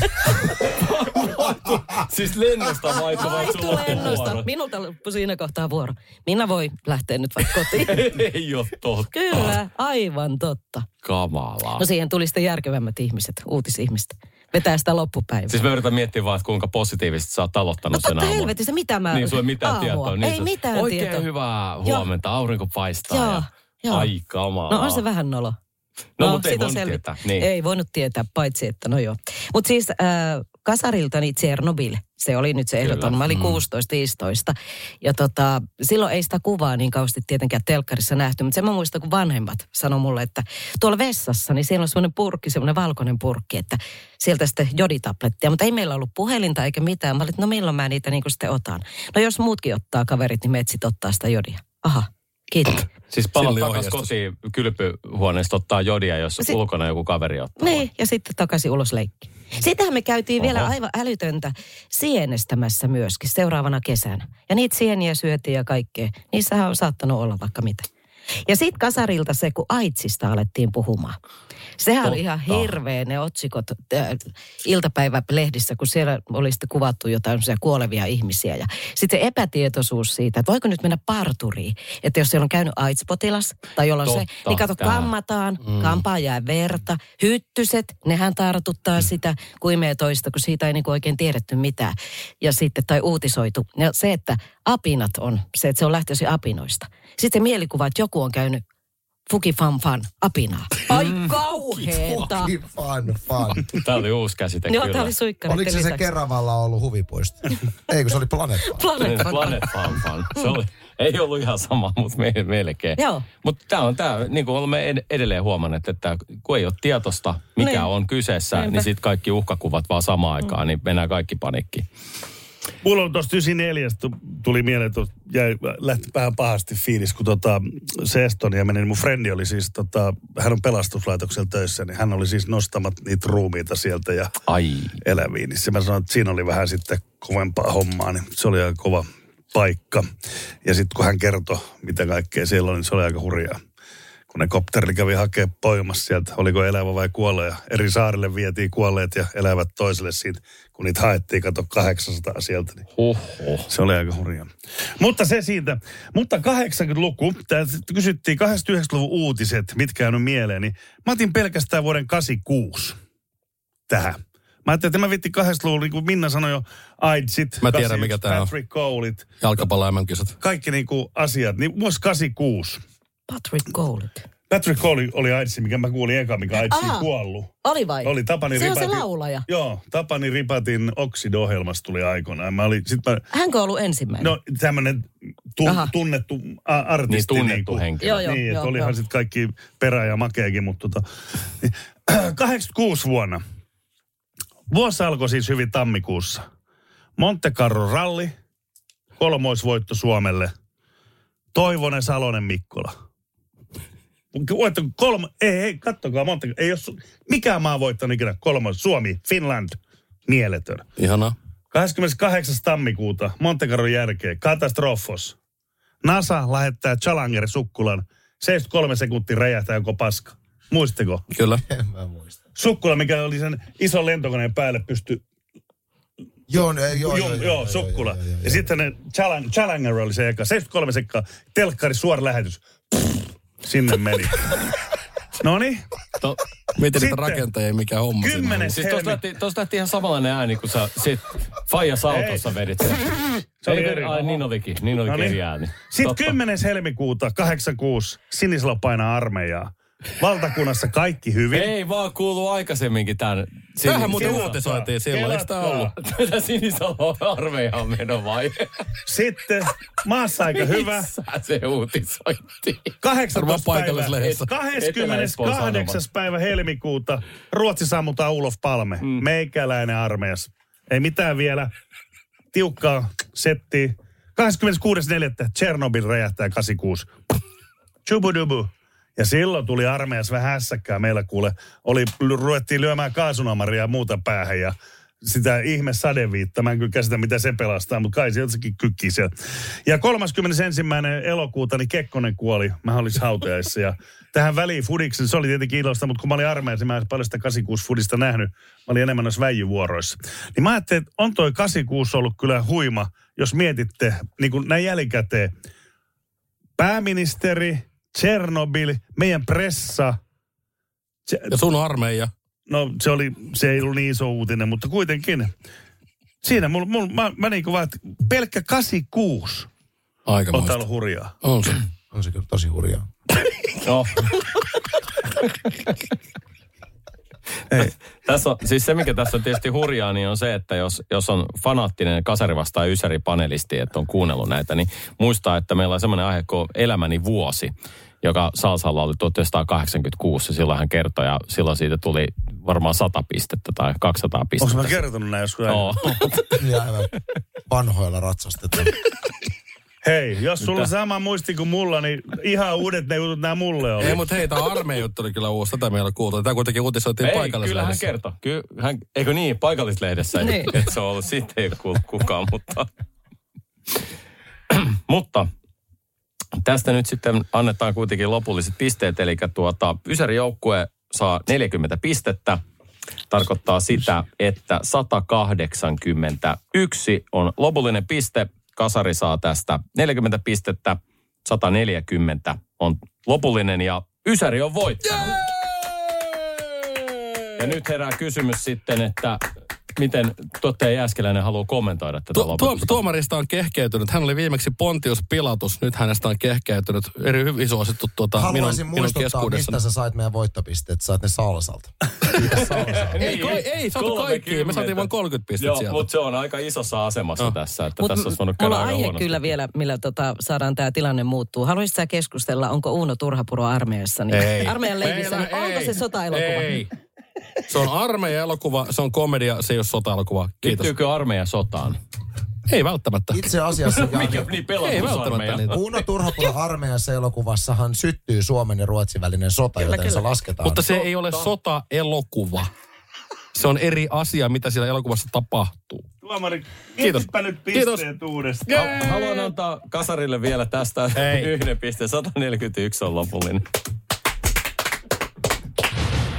Siis lennosta vaihtui, vai sulla lennosta. Minulta loppui siinä kohtaa vuoro. Minä voi lähteä nyt vaikka kotiin. Ei ole totta. Kyllä, aivan totta. Kamalaa. No siihen tuli sitten järkevämmät ihmiset, uutisihmiset. Vetää sitä loppupäivää. Siis mä yritän miettiä vaan, että kuinka positiivisesti sä oot aloittanut No sen aamun. helvetissä, mitä mä... Niin sulla ei mitään aamua. tietoa. Niin ei sus- mitään Oikein tietoa. hyvää Joo. huomenta, aurinko paistaa. Joo, ja... joo. Ai kamalaa. No on se vähän nolo. No, mutta ei voinut tietää, niin. Ei voinut tietää, paitsi että no joo. Mutta siis äh, kasariltani Tsernobyl, se oli nyt se ehdoton. Kyllä. Mä olin Mm. 16-15. Ja tota, silloin ei sitä kuvaa niin kauheasti tietenkään telkkarissa nähty, mutta sen mä muistan, kun vanhemmat sanoi mulle, että tuolla vessassa, niin siellä on semmoinen purkki, semmoinen valkoinen purkki, että sieltä sitten joditablettia. Mutta ei meillä ollut puhelinta eikä mitään. Mä olin, että no milloin mä niitä niin kuin sitten otan. No jos muutkin ottaa kaverit, niin meet sit ottaa sitä jodia. Aha, kiitos. Siis takas ohjeistus. kotiin kylpyhuoneesta ottaa jodia, jos Sit- ulkona joku kaveri ottaa. Niin, ja sitten takaisin ulos leikki. Sitähän me käytiin Oho. vielä aivan älytöntä sienestämässä myöskin seuraavana kesänä. Ja niitä sieniä syötiin ja kaikkea. Niissähän on saattanut olla vaikka mitä. Ja sitten kasarilta se, kun aitsista alettiin puhumaan. Sehän oli Totta. ihan hirveä ne otsikot äh, iltapäivälehdissä, kun siellä oli sitten kuvattu jotain kuolevia ihmisiä. Ja sitten se epätietoisuus siitä, että voiko nyt mennä parturiin. Että jos siellä on käynyt AIDS-potilas tai jolla on se, Totta, niin kato, tää. kammataan, mm. kampaa jää verta. Hyttyset, nehän tartuttaa sitä kuimea toista, kun siitä ei niinku oikein tiedetty mitään. Ja sitten, tai uutisoitu. Ja se, että apinat on, se, että se on lähtöisin apinoista. Sitten mielikuva, että joku on käynyt fuki fan fan apinaa. Ai kauheeta. Fucking fun, fun. Tämä oli uusi käsite Joo, kyllä. tämä oli Oliko se se. Keravalla ollut huvipuisto? Ei, kun se oli Planet Fun. Planet Fun. Planet Fun Fun. Se oli, ei ollut ihan sama, mutta me, melkein. Joo. Mutta tämä on tämä, niin kuin olemme ed- edelleen huomanneet, että kun ei ole tietosta, mikä Niin. on kyseessä, Niinpä. niin sitten kaikki uhkakuvat vaan samaan aikaan, niin mennään kaikki panikkiin. Mulla on tuosta 94 tu- tuli mieleen, että jäi, lähti vähän pahasti fiilis, kun tota, se Estonia meni. Niin mun frendi oli siis, tota, hän on pelastuslaitoksella töissä, niin hän oli siis nostamat niitä ruumiita sieltä ja Ai. eläviin. Niin se mä sanoin, että siinä oli vähän sitten kovempaa hommaa, niin se oli aika kova paikka. Ja sitten kun hän kertoi, mitä kaikkea siellä oli, niin se oli aika hurjaa. Kun ne kopterilla kävi hakea poimassa sieltä, oliko elävä vai kuollut. Ja eri saarille vietiin kuolleet ja elävät toiselle siitä, kun niitä haettiin, kato 800 sieltä. Niin Huhhuh. se oli aika hurjaa. Mutta se siitä. Mutta 80-luku, tää kysyttiin 89-luvun uutiset, mitkä on mieleen, niin mä otin pelkästään vuoden 86 tähän. Mä ajattelin, että mä vitti 80-luvulla, niin kuin Minna sanoi jo, AIDSit, Mä tiedän, 81, mikä tää on. Patrick Colit, Jalkapallo kisat kaikki niin kuin asiat. Niin vuosi 86. Patrick Gold. Patrick Cole oli AIDS, mikä mä kuulin eka, mikä AIDSiin Aa. kuollut. Oli vai? Oli Tapani Se on se Ripatin- laulaja. Joo, Tapani Ripatin Oxid-ohjelmassa tuli aikoinaan. Mä olin, sit mä, Hänkö ollut ensimmäinen? no tämmönen tu, Aha. tunnettu a, artisti. Niin tunnettu niinku. henkilö. Joo, joo. niin, että joo, olihan joo. sitten kaikki perä ja makeakin, mutta tota, 86 vuonna. Vuosi alkoi siis hyvin tammikuussa. Monte Carlo ralli, kolmoisvoitto Suomelle. Toivonen, Salonen, Mikkola. Kolme, ei, ei, kattokaa, Monte, ei ole, mikään maa voittanut ikinä kolmois. Suomi, Finland, mieletön. Ihanaa. 28. tammikuuta Monte Carlo järkeen katastrofos. NASA lähettää Challenger Sukkulan 73 sekuntia räjähtää joko paska. Muistatteko? Kyllä. En mä muista. Sukkula, mikä oli sen ison lentokoneen päälle, pystyi... Joo, ne- joo, Joo, joo, joo, Sukkula. joo, joo, joo, ja sitten ne Challenger, Challenger oli se eka. 73 sekkaa, telkkari, suora lähetys. Pff, sinne meni. No niin, To, Mietin niitä Sitten. rakentajia, mikä homma kymmenes siis tuosta lähti, tosta lähti ihan samanlainen ääni, kun sä sit Faija Sautossa vedit sen. Se oli Ei, eri. Ai, niin olikin. Niin olikin No niin. eri ääni. Sitten Totta. 10. helmikuuta 86 Sinisalo painaa armeijaa. Valtakunnassa kaikki hyvin. Ei vaan kuulu aikaisemminkin tämän. Tämähän muuten Kelatkaa. uutisoitiin silloin, eikö tämä ollut? Tätä Sinisalo armeijaan meno vai? Sitten maassa aika hyvä. Missä se uutisoitiin? 18. Varmaan päivä, paikallislehdessä. 28. Etelä-Espoon päivä helmikuuta Ruotsi sammutaan Ulof Palme. Mm. Meikäläinen armeijas. Ei mitään vielä. Tiukkaa settiä. 26.4. Chernobyl räjähtää 86. Chubudubu. Ja silloin tuli armeijas vähän hässäkkää. Meillä kuule, oli, ruvettiin lyömään kaasunamaria ja muuta päähän ja sitä ihme sadeviitta. Mä en kyllä käsitä, mitä se pelastaa, mutta kai sieltä sekin kykkii. Ja 31. elokuuta niin Kekkonen kuoli. Mä olin hautajaissa ja tähän väliin fudiksen, se oli tietenkin iloista, mutta kun mä olin armeijassa, mä en paljon sitä 86 fudista nähnyt. Mä olin enemmän noissa väijyvuoroissa. Niin mä ajattelin, että on toi 86 ollut kyllä huima, jos mietitte niin kuin näin jälkikäteen. Pääministeri, Chernobyl, meidän pressa, Ja sun armeija. No se oli, se ei ollut niin iso uutinen, mutta kuitenkin. Siinä mulla, mulla, mä, mä niinku vaan, että pelkkä 86 on Aikamoista. täällä hurjaa. On se. On se kyllä tosi hurjaa. No. tässä on, siis se, mikä tässä on tietysti hurjaa, niin on se, että jos, jos on fanaattinen kasari vastaan ysäri panelisti, että on kuunnellut näitä, niin muistaa, että meillä on semmoinen aihe kuin Elämäni vuosi, joka Salsalla oli 1986, ja silloin hän kertoi, ja silloin siitä tuli varmaan 100 pistettä tai 200 pistettä. Onko mä kertonut näin joskus? Joo. Ja aivan vanhoilla ratsastetaan. Hei, jos sulla on sama muisti kuin mulla, niin ihan uudet ne jutut nämä mulle oli. Ei, mutta hei, tämä armeijan juttu oli kyllä uusi. Tätä meillä kuultu. Tämä kuitenkin uutisoitiin Ei, kyllä hän paikallislehdessä. kertoi. Kyllä, hän, eikö niin, paikallislehdessä, Niin. niin. että se on ollut, siitä ei kuulu kukaan, mutta... mutta Tästä nyt sitten annetaan kuitenkin lopulliset pisteet, eli tuota, Ysärin joukkue saa 40 pistettä. Tarkoittaa sitä, että 181 on lopullinen piste. Kasari saa tästä 40 pistettä, 140 on lopullinen ja Ysäri on voittanut. Ja nyt herää kysymys sitten, että miten tuottaja Jääskeläinen haluaa kommentoida tätä Tu- loputusta? tuomarista on kehkeytynyt. Hän oli viimeksi Pontius Pilatus. Nyt hänestä on kehkeytynyt. Eri hyvin suosittu tuota, minun, Haluaisin minun muistuttaa, keskuudessani. mistä sä sait meidän voittopisteet. Sait ne Salsalta. Kiitos Salsa. Ei, ko- ei saatu kaikki. Me saatiin vain 30 pistettä Joo, sieltä. mutta se on aika isossa asemassa No. tässä, että Mut tässä olisi voinut käydä aihe huonosti. kyllä vielä, millä tota, saadaan tämä tilanne muuttuu. Haluaisitko sä keskustella, onko Uuno Turhapuro armeijassa? Niin Ei. Armeijan leivissä, Ei, niin onko se sota-elokuva? Ei. Se on armeijan elokuva, se on komedia, se ei ole sota-elokuva. Kiitos. Liittyykö armeija sotaan? Ei välttämättä. Itse asiassa, Mikä niin Ei välttämättä niitä. Uno Turhapuro armeijassa elokuvassahan syttyy Suomen ja Ruotsin välinen sota, Kyllä, joten se kyllä. lasketaan. Mutta se ei ole sota-elokuva. Se on eri asia, mitä siellä elokuvassa tapahtuu. Tuomari, Kiitos. nyt Kiitos. pisteet uudestaan. Haluan antaa Kasarille vielä tästä Ei. yhden pisteen. 141 on lopullinen.